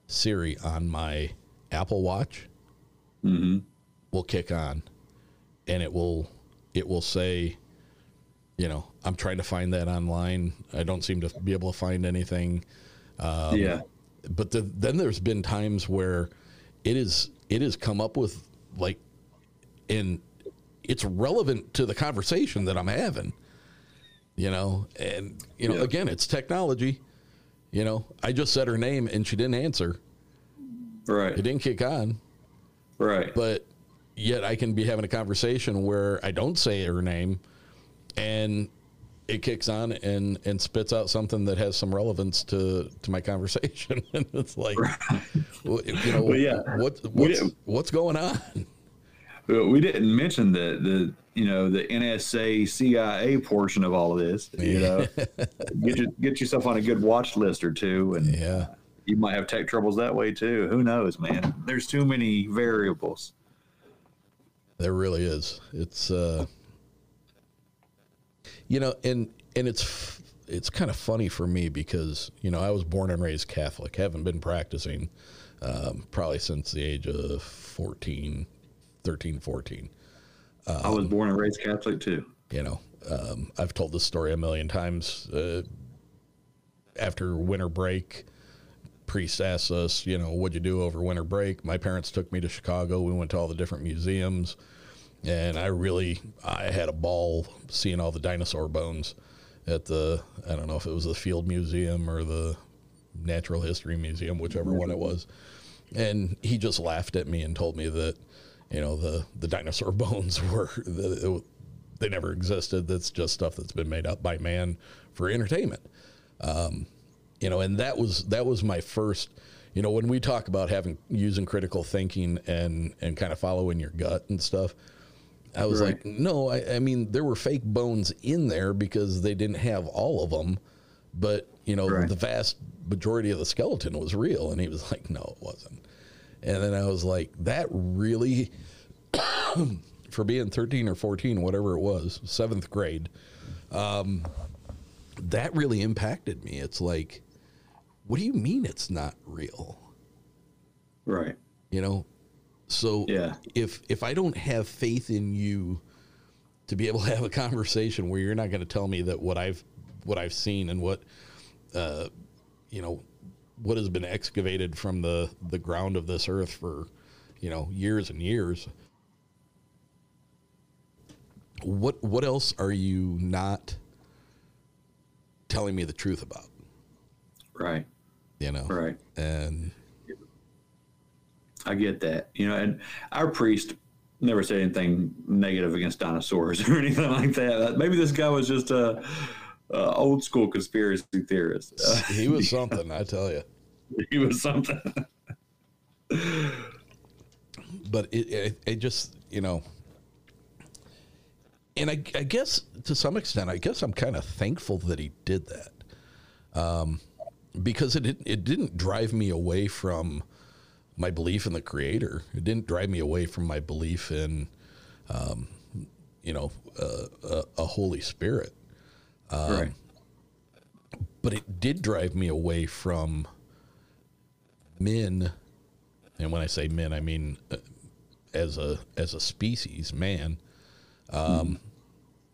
siri on my apple watch Mm-hmm. Will kick on and it will it will say you know i'm trying to find that online i don't seem to be able to find anything um, yeah. but the, then there's been times where it is it has come up with like and it's relevant to the conversation that i'm having you know and you know Yeah. again it's technology you know i just said her name and she didn't answer Right. it didn't kick on Right. but yet I can be having a conversation where I don't say her name and it kicks on and and spits out something that has some relevance to to my <laughs> conversation <laughs> and it's like you know Well, yeah. what what's, what's going on we didn't mention the the you know the NSA CIA portion of all of this. You know, <laughs> get your, get yourself on a good watch list or two, and yeah you might have tech troubles that way too. Who knows, man? There's too many variables. There really is. It's uh you know, and and it's f- it's kind of funny for me because, you know, I was born and raised Catholic. Haven't been practicing um, probably since the age of 14, 13, 14. I was born and raised Catholic too. You know, um, I've told this story a million times. Uh, after winter break, priest asked us, you know, what'd you do over winter break? My parents took me to Chicago. We went to all the different museums, and I really, I had a ball seeing all the dinosaur bones at the, I don't know if it was the Field Museum or the Natural History Museum, whichever one it was. And he just laughed at me and told me that, you know, the the dinosaur <laughs> bones were the, it, they never existed. That's just stuff that's been made up by man for entertainment. Um, you know, and that was that was my first. You know, when we talk about having using critical thinking and and kind of following your gut and stuff, I was Right. like, no, I, I mean there were fake bones in there because they didn't have all of them, but you know Right. the vast majority of the skeleton was real. And he was like, no, it wasn't. And then I was like, that really, <coughs> for being 13 or 14, whatever it was, seventh grade, um, that really impacted me. It's like, what do you mean it's not real? Right. You know? So Yeah. if if I don't have faith in you to be able to have a conversation where you're not going to tell me that what I've what I've seen and what uh, you know what has been excavated from the the ground of this earth for you know years and years what what else are you not telling me the truth about Right. you know Right. and I get that. You know, and our priest never said anything negative against dinosaurs <laughs> or anything like that. Maybe this guy was just a, a old school conspiracy theorist. Uh, <laughs> he was something, I tell you. he was something. but it, it, it just you know and I, I guess to some extent i guess i'm kind of thankful that he did that um, because it, it didn't drive me away from my belief in the creator it didn't drive me away from my belief in um, you know uh, a, a, holy spirit um, right. but it did drive me away from men and when I say men, I mean uh, as a as a species, man. Um, mm.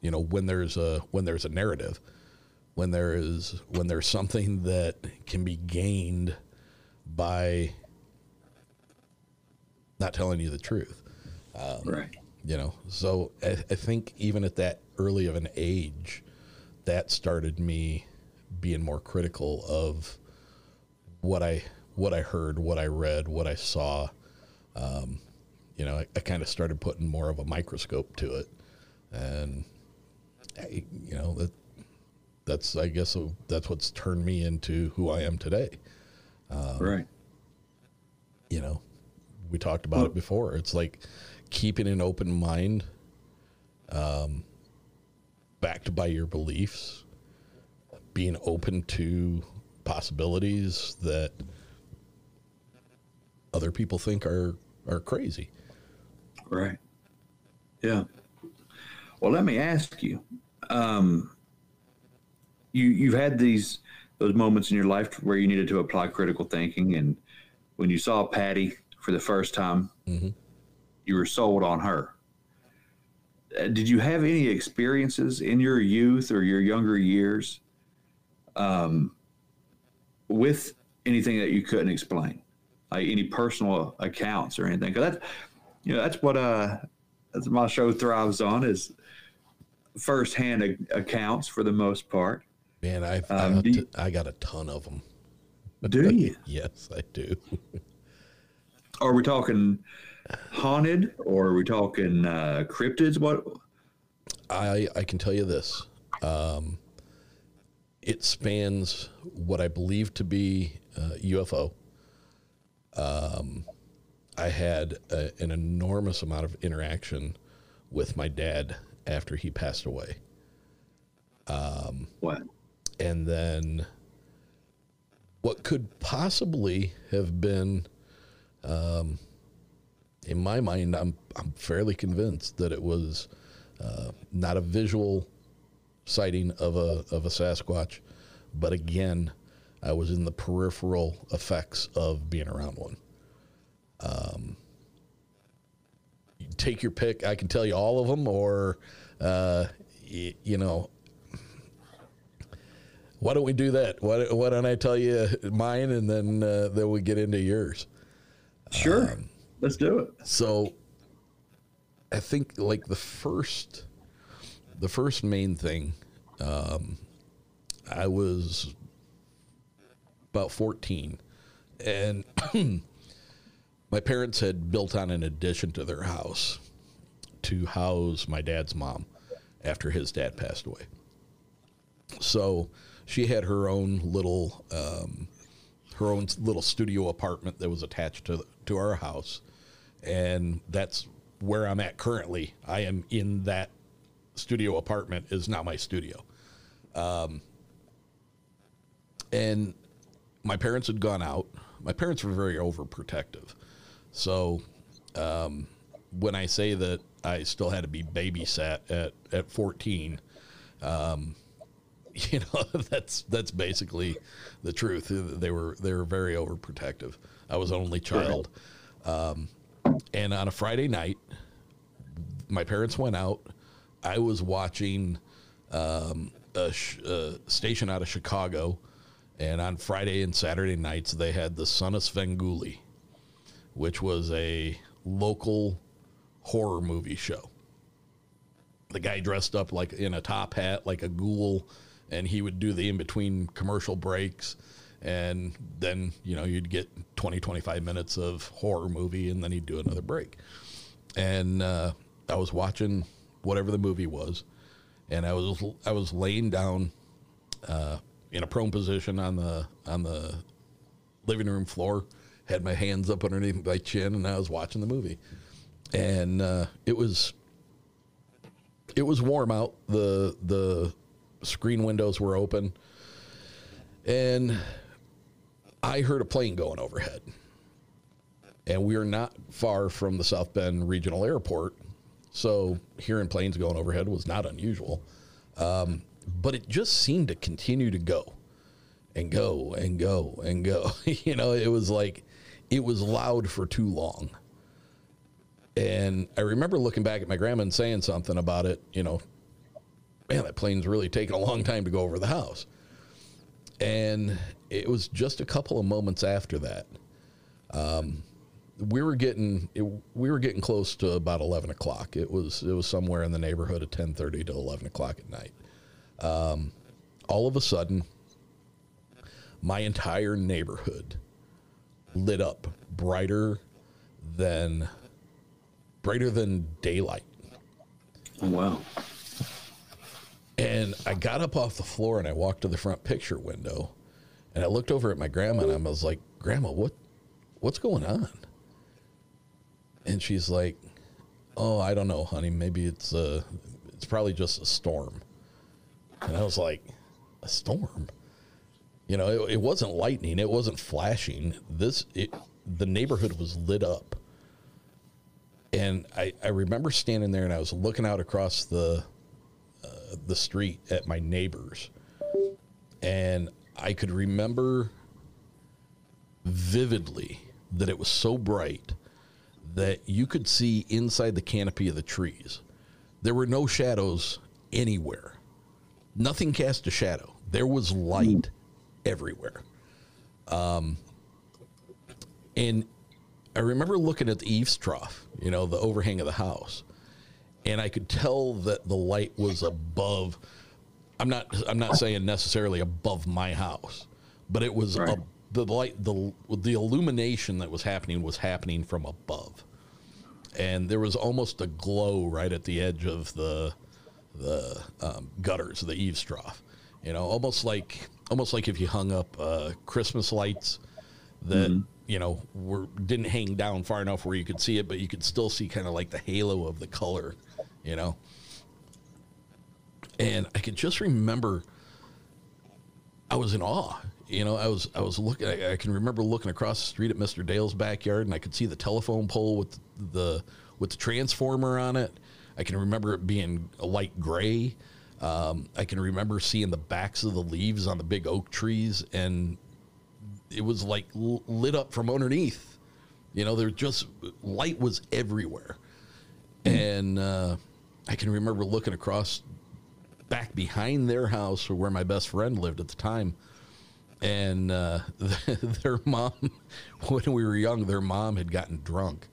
You know, when there's a when there's a narrative, when there is when there's something that can be gained by not telling you the truth, um, right? You know, so I, I think even at that early of an age, that started me being more critical of what I what I heard, what I read, what I saw. Um, you know, I, I kind of started putting more of a microscope to it, and I, you know that that's I guess that's what's turned me into who I am today. Um, right. You know, we talked about well, it before. It's like keeping an open mind, um, backed by your beliefs, being open to possibilities that other people think are are crazy. Right. Yeah. Well, let me ask you. Um, you you've had these those moments in your life where you needed to apply critical thinking, and when you saw Patty for the first time, mm-hmm. you were sold on her. Uh, did you have any experiences in your youth or your younger years um, with anything that you couldn't explain? like any personal accounts or anything. Cause that's, you know, that's what, uh, that's my show thrives on is firsthand accounts for the most part. Man, I've, um, I, you, I got a ton of them. Do <laughs> you? yes, I do. are we talking haunted or are we talking uh, cryptids? What? I I can tell you this. Um, it spans what I believe to be uh, UFO um, I had a, an enormous amount of interaction with my dad after he passed away. Um, what? And then what could possibly have been, um, in my mind, I'm I'm fairly convinced that it was uh, not a visual sighting of a of a Sasquatch, but again, I was in the peripheral effects of being around one. Um, take your pick. I can tell you all of them, or uh, y- you know, why don't we do that? Why, why don't I tell you mine, and then uh, then we get into yours? Sure, um, let's do it. So, I think like the first, the first main thing, um, I was about 14. And <clears throat> my parents had built on an addition to their house to house my dad's mom after his dad passed away. So she had her own little um, her own little studio apartment that was attached to to our house, and that's where I'm at currently. I am in that studio apartment is not my studio, um, and my parents had gone out. My parents were very overprotective. So um, when I say that I still had to be babysat at, at 14, um, <laughs> you know, <laughs> that's that's basically the truth. They were they were very overprotective. I was only child. Um, and on a Friday night, my parents went out. I was watching um, a, sh- a, station out of Chicago and on Friday and Saturday nights, they had the Son of Svengoolie, which was a local horror movie show. The guy dressed up like in a top hat, like a ghoul, and he would do the in between commercial breaks. And then, you know, you'd get 20, 25 minutes of horror movie, and then he'd do another break. and uh, I was watching whatever the movie was, and I was I was laying down uh, in a prone position on the on the living room floor, had my hands up underneath my chin, and I was watching the movie, and uh, it was it was warm out. the The screen windows were open, and I heard a plane going overhead. And we are not far from the South Bend Regional Airport, so hearing planes going overhead was not unusual. Um, but it just seemed to continue to go and go and go and go. <laughs> you know, it was like it was loud for too long. And I remember looking back at my grandma and saying something about it, you know, man, that plane's really taking a long time to go over the house. And it was just a couple of moments after that. Um, we were getting it, we were getting close to about eleven o'clock. It was it was somewhere in the neighborhood of ten thirty to eleven o'clock at night. Um, all of a sudden, my entire neighborhood lit up brighter than brighter than daylight. Wow. And I got up off the floor and I walked to the front picture window and I looked over at my grandma and I was like, "Grandma, what what's going on?" And she's like, "Oh, I don't know, honey. Maybe it's uh it's probably just a storm." And I was like, "A storm?" You know, it, it wasn't lightning, it wasn't flashing. This it the neighborhood was lit up. And I, I remember standing there and I was looking out across the the street at my neighbors, and I could remember vividly that it was so bright that you could see inside the canopy of the trees. There were no shadows anywhere. Nothing cast a shadow. There was light everywhere. Um, and I remember looking at the eaves trough, you know, the overhang of the house, and I could tell that the light was above. I'm not. I'm not saying necessarily above my house, but it was Right. the light. the The illumination that was happening was happening from above, and there was almost a glow right at the edge of the the um, gutters, the eaves trough. You know, almost like almost like if you hung up uh, Christmas lights that you know were didn't hang down far enough where you could see it, but you could still see kind of like the halo of the color. You know, and I could just remember I was in awe. You know, I was I was looking. I, I can remember looking across the street at Mr. Dale's backyard, and I could see the telephone pole with the with the transformer on it. I can remember it being a light gray. Um, I can remember seeing the backs of the leaves on the big oak trees, and it was like lit up from underneath. You know, there just light was everywhere, and uh, I can remember looking across back behind their house, where my best friend lived at the time, and uh, <laughs> their mom, <laughs> when we were young, their mom had gotten drunk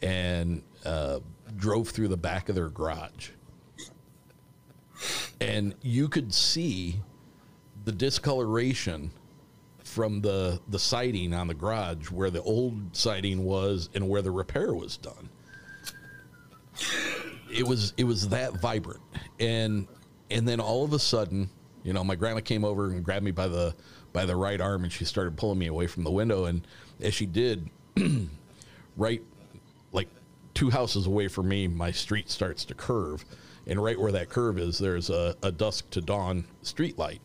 and uh, drove through the back of their garage, and you could see the discoloration from the the siding on the garage where the old siding was and where the repair was done. It was it was that vibrant, and and then all of a sudden, you know, my grandma came over and grabbed me by the by the right arm, and she started pulling me away from the window. And as she did, <clears throat> right, like two houses away from me, my street starts to curve, and right where that curve is, there's a, a dusk to dawn street light.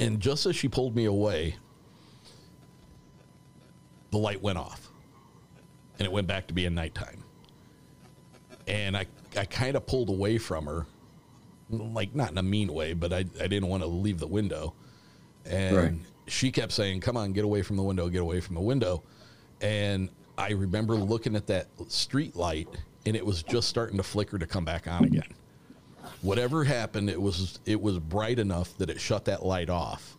And just as she pulled me away, the light went off, and it went back to being nighttime. And I, I kind of pulled away from her, like not in a mean way, but I, I didn't want to leave the window. And Right. she kept saying, "Come on, get away from the window, get away from the window." And I remember looking at that street light, and it was just starting to flicker to come back on again. Whatever happened, it was it was bright enough that it shut that light off.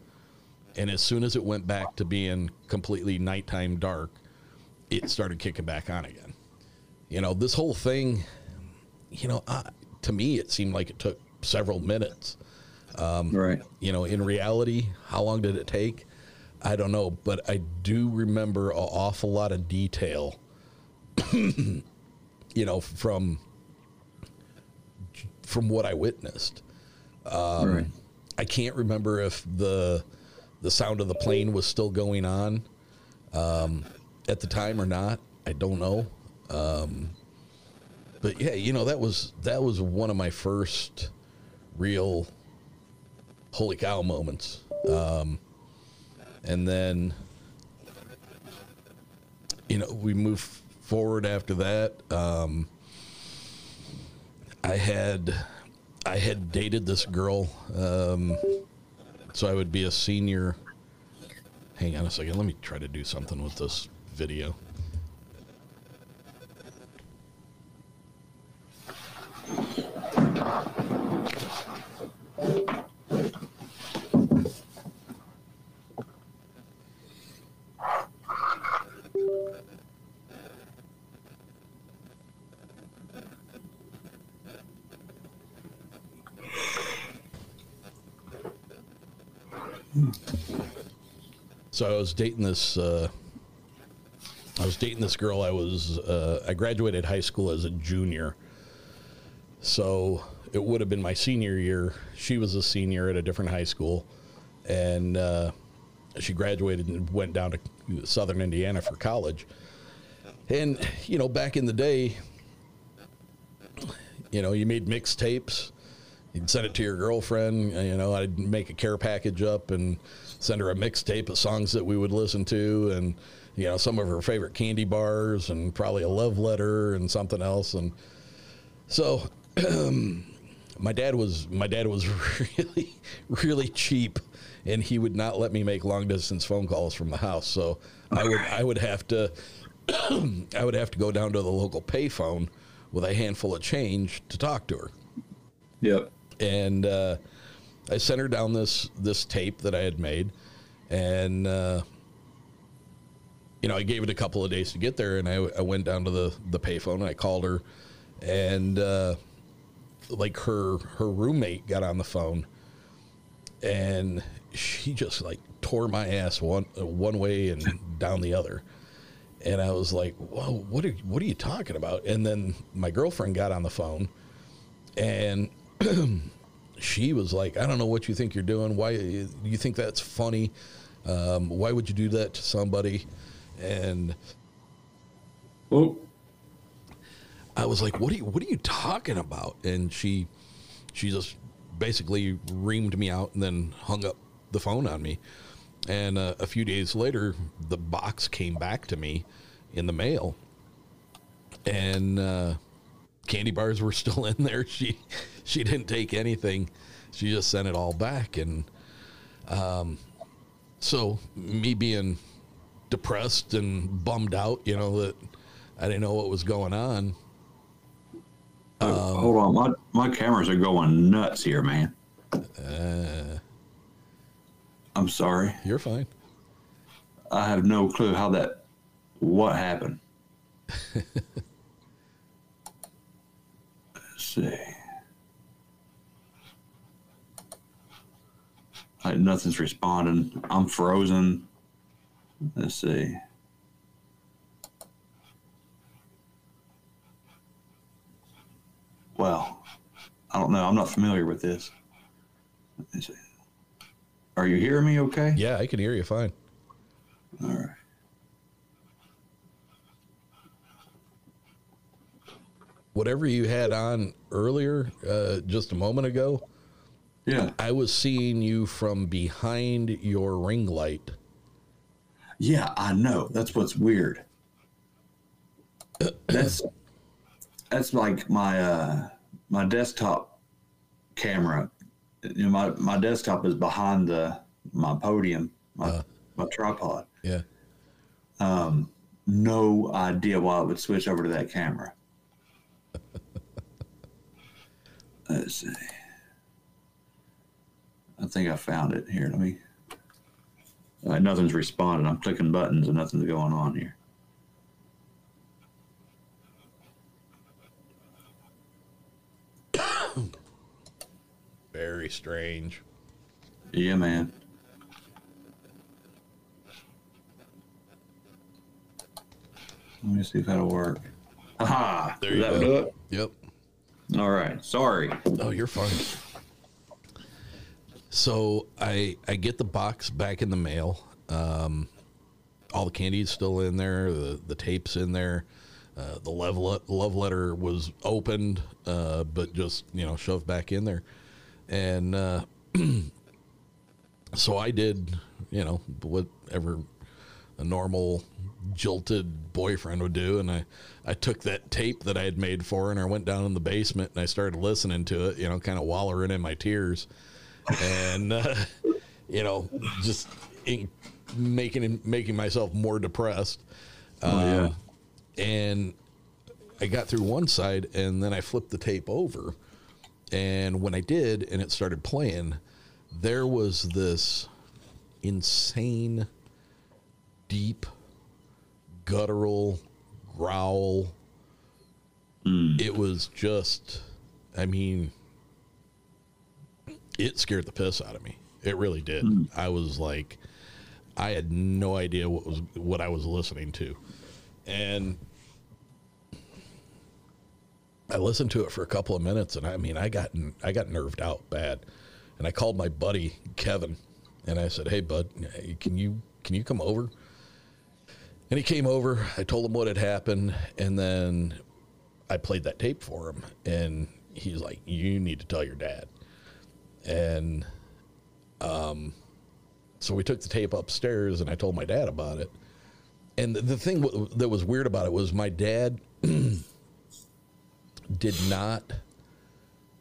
And as soon as it went back to being completely nighttime dark, it started kicking back on again. You know, this whole thing, you know, uh, to me, it seemed like it took several minutes. Um, Right. You know, in reality, how long did it take? I don't know, but I do remember an awful lot of detail <coughs> you know, from from what I witnessed. Um, Right. I can't remember if the the sound of the plane was still going on um, at the time or not. I don't know. Um, but yeah, you know that was that was one of my first real holy cow moments. Um, and then you know we move forward after that. Um, I had I had dated this girl, um, so I would be a senior. Hang on a second. Let me try to do something with this video. So I was dating this. Uh, I was dating this girl. I was. Uh, I graduated high school as a junior. So it would have been my senior year. She was a senior at a different high school, and uh, she graduated and went down to Southern Indiana for college. And you know, back in the day, you know, you made mixtapes. You'd send it to your girlfriend. You know, I'd make a care package up and send her a mixtape of songs that we would listen to, and you know, some of her favorite candy bars, and probably a love letter and something else. And so, <clears throat> my dad was my dad was <laughs> really really cheap, and he would not let me make long distance phone calls from the house. So I would I would have to <clears throat> I would have to go down to the local payphone with a handful of change to talk to her Yep. And uh, I sent her down this this tape that I had made, and uh, you know I gave it a couple of days to get there, and I, I went down to the the payphone and I called her, and uh, like her her roommate got on the phone, and she just like tore my ass one one way and <laughs> down the other. And I was like, "Whoa, what are what are you talking about?" And then my girlfriend got on the phone, and <clears throat> she was like, I don't know what you think you're doing. Why you think that's funny? Um, why would you do that to somebody? And Oh, I was like, what are you what are you talking about? And she she just basically reamed me out and then hung up the phone on me. And uh, a few days later, the box came back to me in the mail, and uh, candy bars were <laughs> still in there. She she didn't take anything. She just sent it all back, and um, so me being depressed and bummed out, you know that I didn't know what was going on. oh, hold on. My my cameras are going nuts here, man. Uh, I'm sorry. you're fine. I have no clue how that. What happened? <laughs> See. Like nothing's responding. I'm frozen. Let's see. Well, I don't know. I'm not familiar with this. Let me see. Are you hearing me okay? Yeah, I can hear you fine. All right. Whatever you had on earlier, uh, just a moment ago, Yeah. I was seeing you from behind your ring light. Yeah, I know. That's what's weird. <clears throat> That's that's like my uh my desktop camera. You know, my my desktop is behind the my podium, my Uh. my tripod. Yeah. Um, no idea why it would switch over to that camera. Let's see. I think I found it here. Let me. Nothing's responding. I'm clicking buttons and nothing's going on here. <coughs> Very strange. Yeah, man. Let me see if that'll work. Aha. There you That go. would do it? Yep. All right. Sorry. Oh, you're fine. So I I get the box back in the mail. Um, all the candy's still in there. The the tape's in there. Uh, the love love letter was opened, uh, but just you know shoved back in there. And uh, <clears throat> so I did, you know, whatever a normal jilted boyfriend would do, and I I took that tape that I had made for her, and I went down in the basement and I started listening to it, you know, kind of wallowing in my tears, and uh, <laughs> you know, just in, making making myself more depressed. Oh, yeah. Um, and I got through one side, and then I flipped the tape over, and when I did, and it started playing, there was this insane, deep, guttural growl. Hmm. It was just, I mean, it scared the piss out of me. It really did. Hmm. I was like, I had no idea what was what I was listening to, and I listened to it for a couple of minutes, and I mean, I got I got nerved out bad, and I called my buddy Kevin, and I said, "Hey, bud, can you can you come over?" And he came over. I told him what had happened, and then I played that tape for him, and he's like, "You need to tell your dad." And um, so we took the tape upstairs, and I told my dad about it. And the, the thing w- that was weird about it was my dad <clears throat> did not.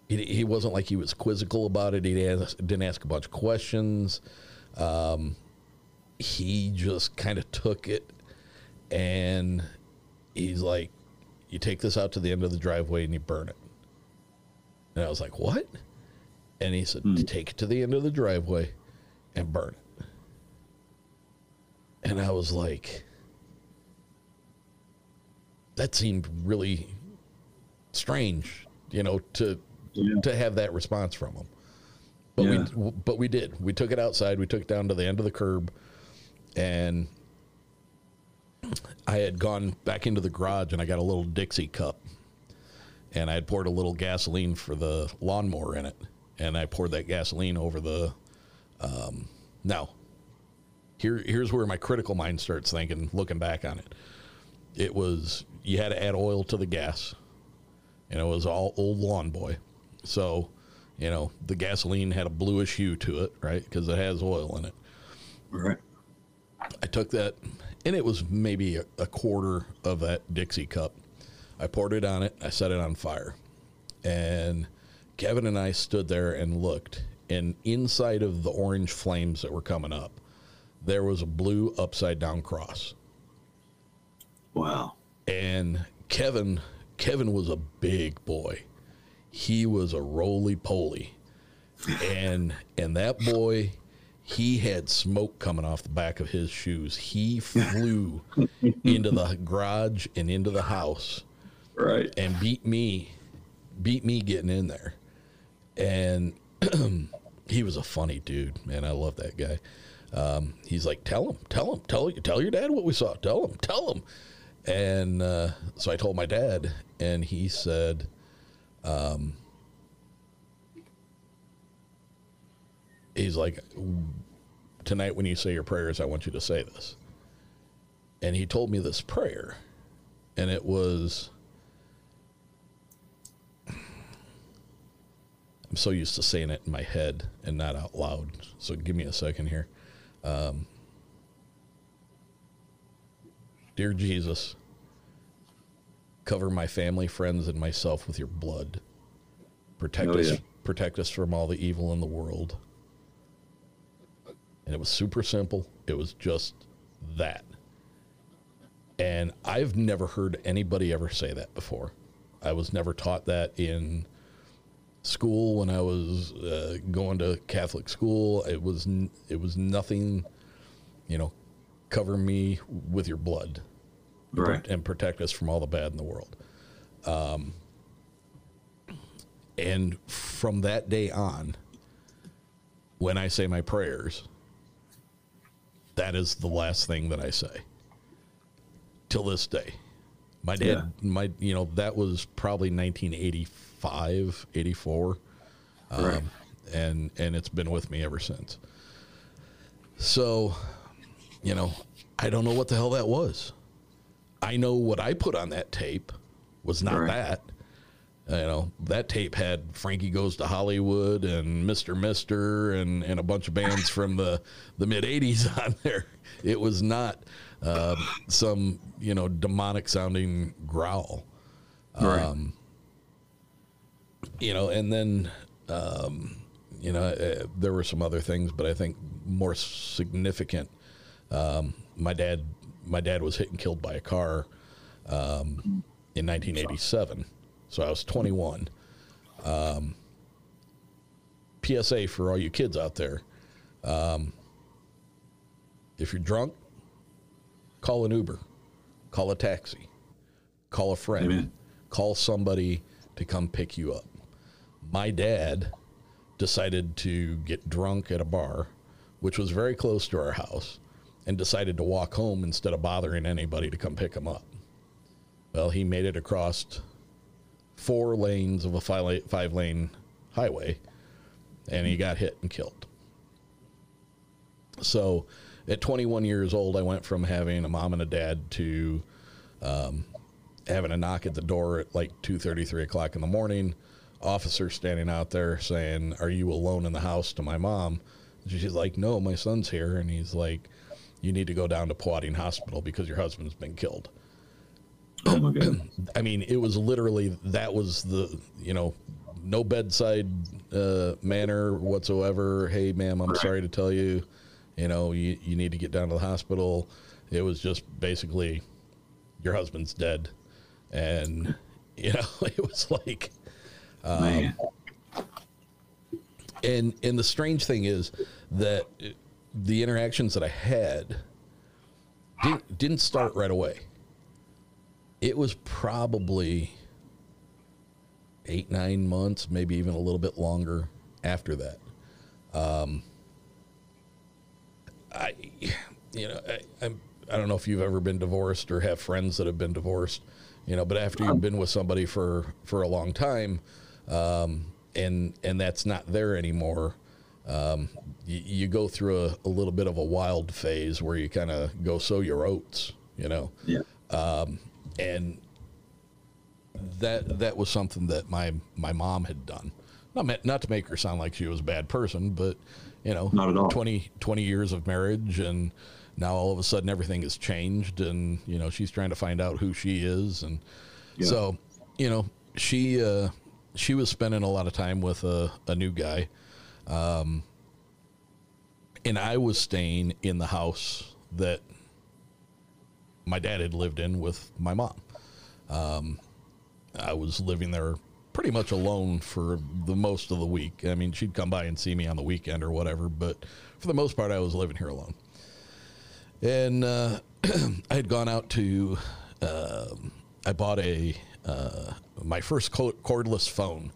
He, he wasn't like he was quizzical about it. He didn't ask, a bunch of questions. Um, he just kind of took it, and he's like, "You take this out to the end of the driveway and you burn it." And I was like, "What?" And he said, hmm. "Take it to the end of the driveway and burn it." And I was like, that seemed really strange, you know, to to have that response from him. But Yeah. we but we did. We took it outside. We took it down to the end of the curb, and I had gone back into the garage and I got a little Dixie cup, and I had poured a little gasoline for the lawnmower in it, and I poured that gasoline over the. Um, now, here here's where my critical mind starts thinking, looking back on it. It was you had to add oil to the gas, and it was all old lawn boy, so you know the gasoline had a bluish hue to it, right? Because it has oil in it. Right. I took that, and it was maybe a, a quarter of that Dixie cup. I poured it on it. I set it on fire, and Kevin and I stood there and looked. And inside of the orange flames that were coming up, there was a blue upside down cross. Wow. And Kevin, Kevin was a big boy. He was a roly poly, <laughs> and and that boy, he had smoke coming off the back of his shoes. He <laughs> flew into the garage and into the house, Right. and beat me, beat me getting in there. And <clears throat> he was a funny dude, man. I love that guy. Um, he's like, tell him, tell him, tell tell your dad what we saw. Tell him, tell him. And uh, so I told my dad, and he said, um, he's like, tonight when you say your prayers, I want you to say this. And he told me this prayer, and it was. I'm so used to saying it in my head and not out loud. So give me a second here. Um, Dear Jesus, cover my family, friends, and myself with your blood. Protect Oh, us, yeah. protect us from all the evil in the world. And it was super simple. It was just that. And I've never heard anybody ever say that before. I was never taught that in school when I was uh, going to Catholic school. It was n- it was nothing, you know, cover me with your blood, and Right. and protect us from all the bad in the world. Um, and from that day on, when I say my prayers, that is the last thing that I say. Till this day, My dad, my you know that was probably 1985, 84, um, Right. and and it's been with me ever since. So, you know, I don't know what the hell that was. I know what I put on that tape was not Right. that. You know, that tape had Frankie Goes to Hollywood and Mr. Mister and, and a bunch of bands from the, the mid 80s <laughs> on there. It was not uh, some, you know, demonic sounding growl. Right. Um, you know, and then, um, you know, uh, there were some other things, but I think more significant. Um, my dad, my dad was hit and killed by a car um, in 1987, so I was 21. Um, PSA for all you kids out there: um, if you're drunk, call an Uber, call a taxi, call a friend, Amen. call somebody to come pick you up. My dad decided to get drunk at a bar, which was very close to our house, and decided to walk home instead of bothering anybody to come pick him up. Well, he made it across four lanes of a five lane highway and he got hit and killed. So at 21 years old, I went from having a mom and a dad to um, having a knock at the door at like 2.30, 3 o'clock in the morning. Officer standing out there saying, are you alone in the house to my mom? She's like, no, my son's here. And he's like, you need to go down to Paulding Hospital because your husband's been killed. Oh my god. <clears throat> I mean, it was literally that was the you know no bedside uh, manner whatsoever. Hey, ma'am, I'm sorry to tell you, you know, you, you need to get down to the hospital. It was just basically your husband's dead, and <laughs> you know, <laughs> it was like, um, and and the strange thing is that the interactions that I had didn't didn't start right away. It was probably eight nine months, maybe even a little bit longer after that. Um, I, you know, I, I'm I don't know if you've ever been divorced or have friends that have been divorced, you know, but after you've been with somebody for for a long time, um, and and that's not there anymore. Um, you, you go through a, a little bit of a wild phase where you kind of go sow your oats, you know. Yeah. Um, and that that was something that my my mom had done. Not not to make her sound like she was a bad person, but you know, Not at all. 20, 20 years of marriage, and now all of a sudden everything has changed, and you know she's trying to find out who she is, and Yeah. so you know she uh, she was spending a lot of time with a, a new guy, um, and I was staying in the house that my dad had lived in with my mom. Um, I was living there pretty much alone for the most of the week. I mean, she'd come by and see me on the weekend or whatever, but for the most part, I was living here alone. And uh, <clears throat> I had gone out to, um I bought a uh, my first cordless phone.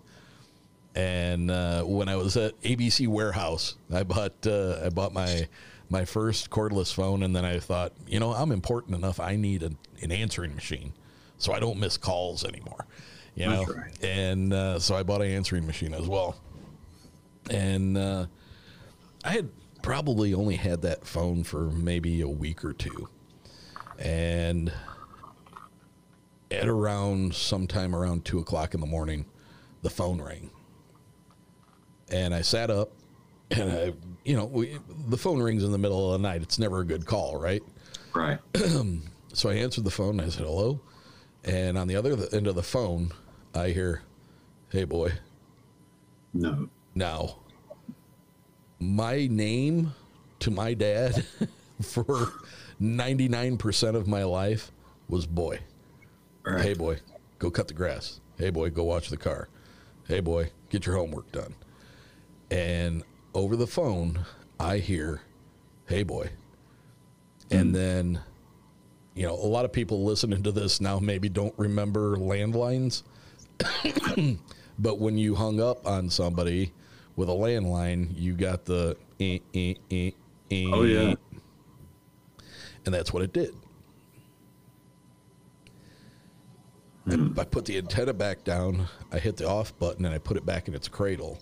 And uh, when I was at ABC Warehouse, I bought uh, I bought my my first cordless phone, and then I thought, you know, I'm important enough. I need an, an answering machine, so I don't miss calls anymore. You know, right. and uh, so I bought an answering machine as well. And uh, I had probably only had that phone for maybe a week or two, and at around sometime around two o'clock in the morning, the phone rang, and I sat up, and I, you know, we, the phone rings in the middle of the night. It's never a good call, right? Right. <clears throat> So I answered the phone. And I said hello, and on the other end of the phone, I hear, "Hey, boy." No. Now, my name to my dad <laughs> for 99% of my life was boy. Right. Hey, boy, go cut the grass. Hey, boy, go watch the car. Hey, boy, get your homework done. And over the phone, I hear, hey, boy. And then, you know, a lot of people listening to this now maybe don't remember landlines. <coughs> but when you hung up on somebody with a landline, you got the eh, eh, eh, eh, Oh, yeah. and that's what it did. I, I put the antenna back down. I hit the off button and I put it back in its cradle.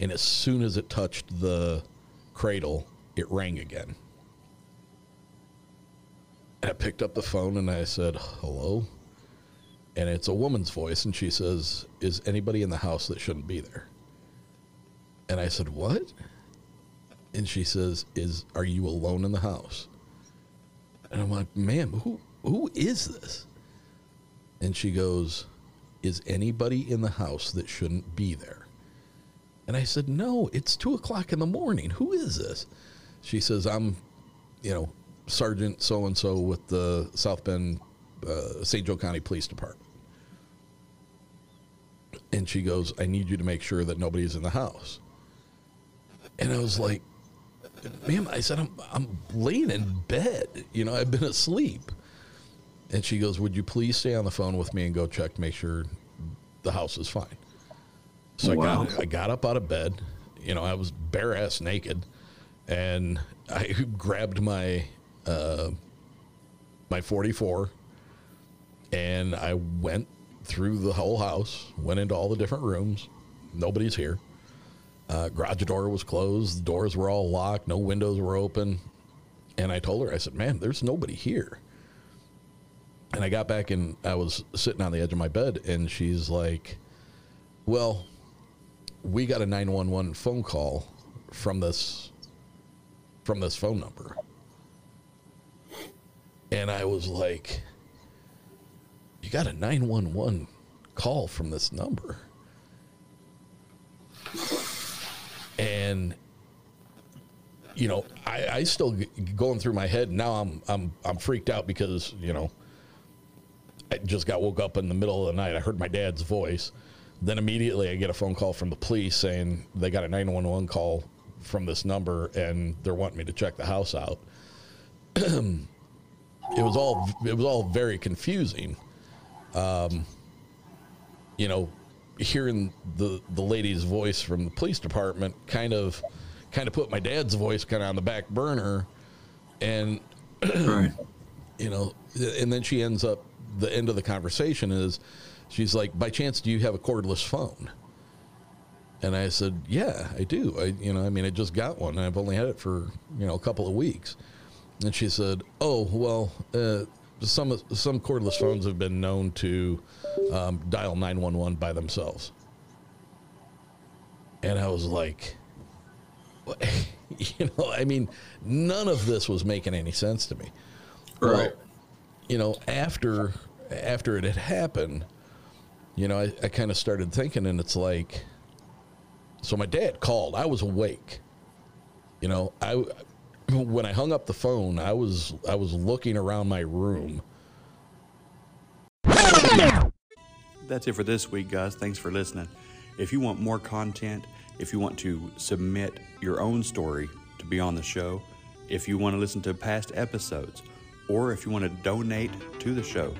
And as soon as it touched the cradle, it rang again. And I picked up the phone and I said, "Hello." And it's a woman's voice, and she says, "Is anybody in the house that shouldn't be there?" And I said, "What?" And she says, "Is are you alone in the house?" And I'm like, "Ma'am, who who is this?" And she goes, "Is anybody in the house that shouldn't be there?" And I said, "No, it's two o'clock in the morning. Who is this?" She says, "I'm, you know, Sergeant so and so with the South Bend, uh, St. Joe County Police Department." And she goes, "I need you to make sure that nobody's in the house." And I was like, ma'am, I said, I'm, I'm laying in bed. You know, I've been asleep. And she goes, Would you please stay on the phone with me and go check to make sure the house is fine? So I, got, I got up out of bed. You know, I was bare ass naked. And I <laughs> grabbed my uh, my 44 and I went through the whole house, went into all the different rooms. Nobody's here. Uh, garage door was closed. The doors were all locked. No windows were open. And I told her, I said, "Man, there's nobody here." And I got back and I was sitting on the edge of my bed, and she's like, "Well, we got a 911 phone call from this from this phone number." And I was like, "You got a 911 call from this number?" and you know, I, I still going through my head now. I'm I'm I'm freaked out because you know, I just got woke up in the middle of the night. I heard my dad's voice. Then immediately I get a phone call from the police saying they got a 911 call from this number and they're wanting me to check the house out. <clears throat> it was all it was all very confusing. Um, you know, hearing the the lady's voice from the police department kind of kind of put my dad's voice kind of on the back burner and Right. <clears throat> you know and then she ends up the end of the conversation is she's like by chance do you have a cordless phone? And i said yeah i do. I you know i mean i just got one and i've only had it for you know a couple of weeks. And she said oh well uh, some some cordless phones have been known to um, dial 911 by themselves. And i was like what- <laughs> you know i mean none of this was making any sense to me. Right. you know, after after it had happened, you know, I, I kind of started thinking, and it's like, so my dad called. I was awake. You know, I when I hung up the phone, I was I was looking around my room. That's it for this week, guys. Thanks for listening. If you want more content, if you want to submit your own story to be on the show, if you want to listen to past episodes, or if you want to donate to the show,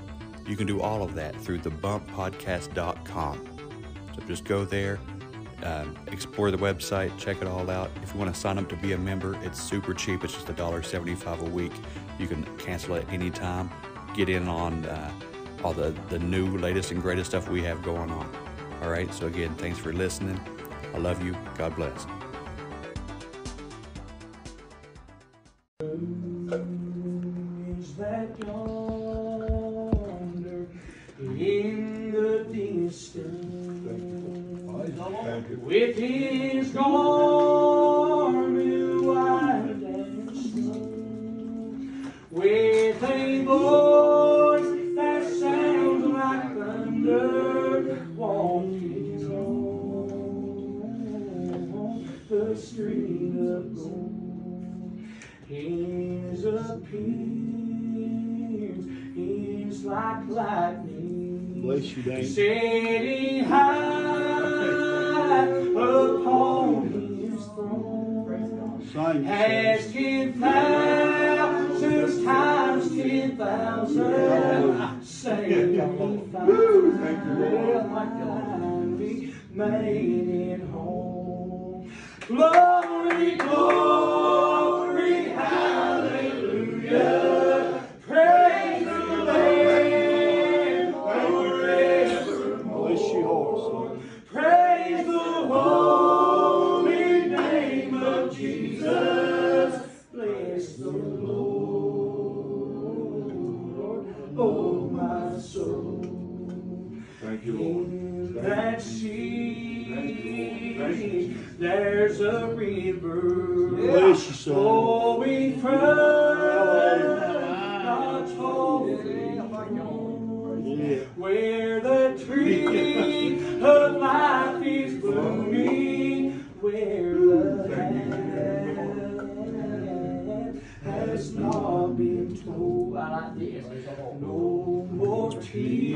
you can do all of that through thebumppodcast.com. So just go there, um, explore the website, check it all out. If you want to sign up to be a member, it's super cheap. It's just $1.75 a week. You can cancel at any time. Get in on uh, all the, the new, latest, and greatest stuff we have going on. All right. So, again, thanks for listening. I love you. God bless. is that yonder in the distance with his garment white and snow with a voice that sounds like thunder walking on the street of gold. His appearance is like lightning. Bless you, Dave. Setting high upon his throne. Ten thousands times ten thousand sanctified. My God, made it home. Glory, glory, Son. flowing from God's holy throne, where the tree of life is blooming, where the hand has not been told. No more tears.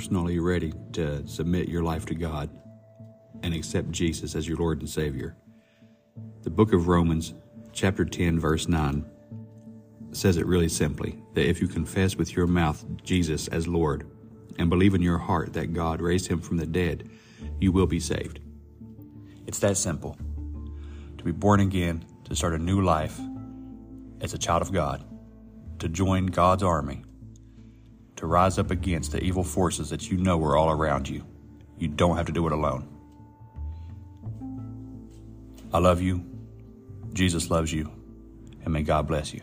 Personally ready to submit your life to God and accept Jesus as your Lord and Savior, the book of Romans, chapter 10, verse 9, says it really simply that if you confess with your mouth Jesus as Lord and believe in your heart that God raised him from the dead, you will be saved. It's that simple. To be born again, to start a new life as a child of God, to join God's army, to rise up against the evil forces that you know are all around you. You don't have to do it alone. I love you. Jesus loves you. And may God bless you.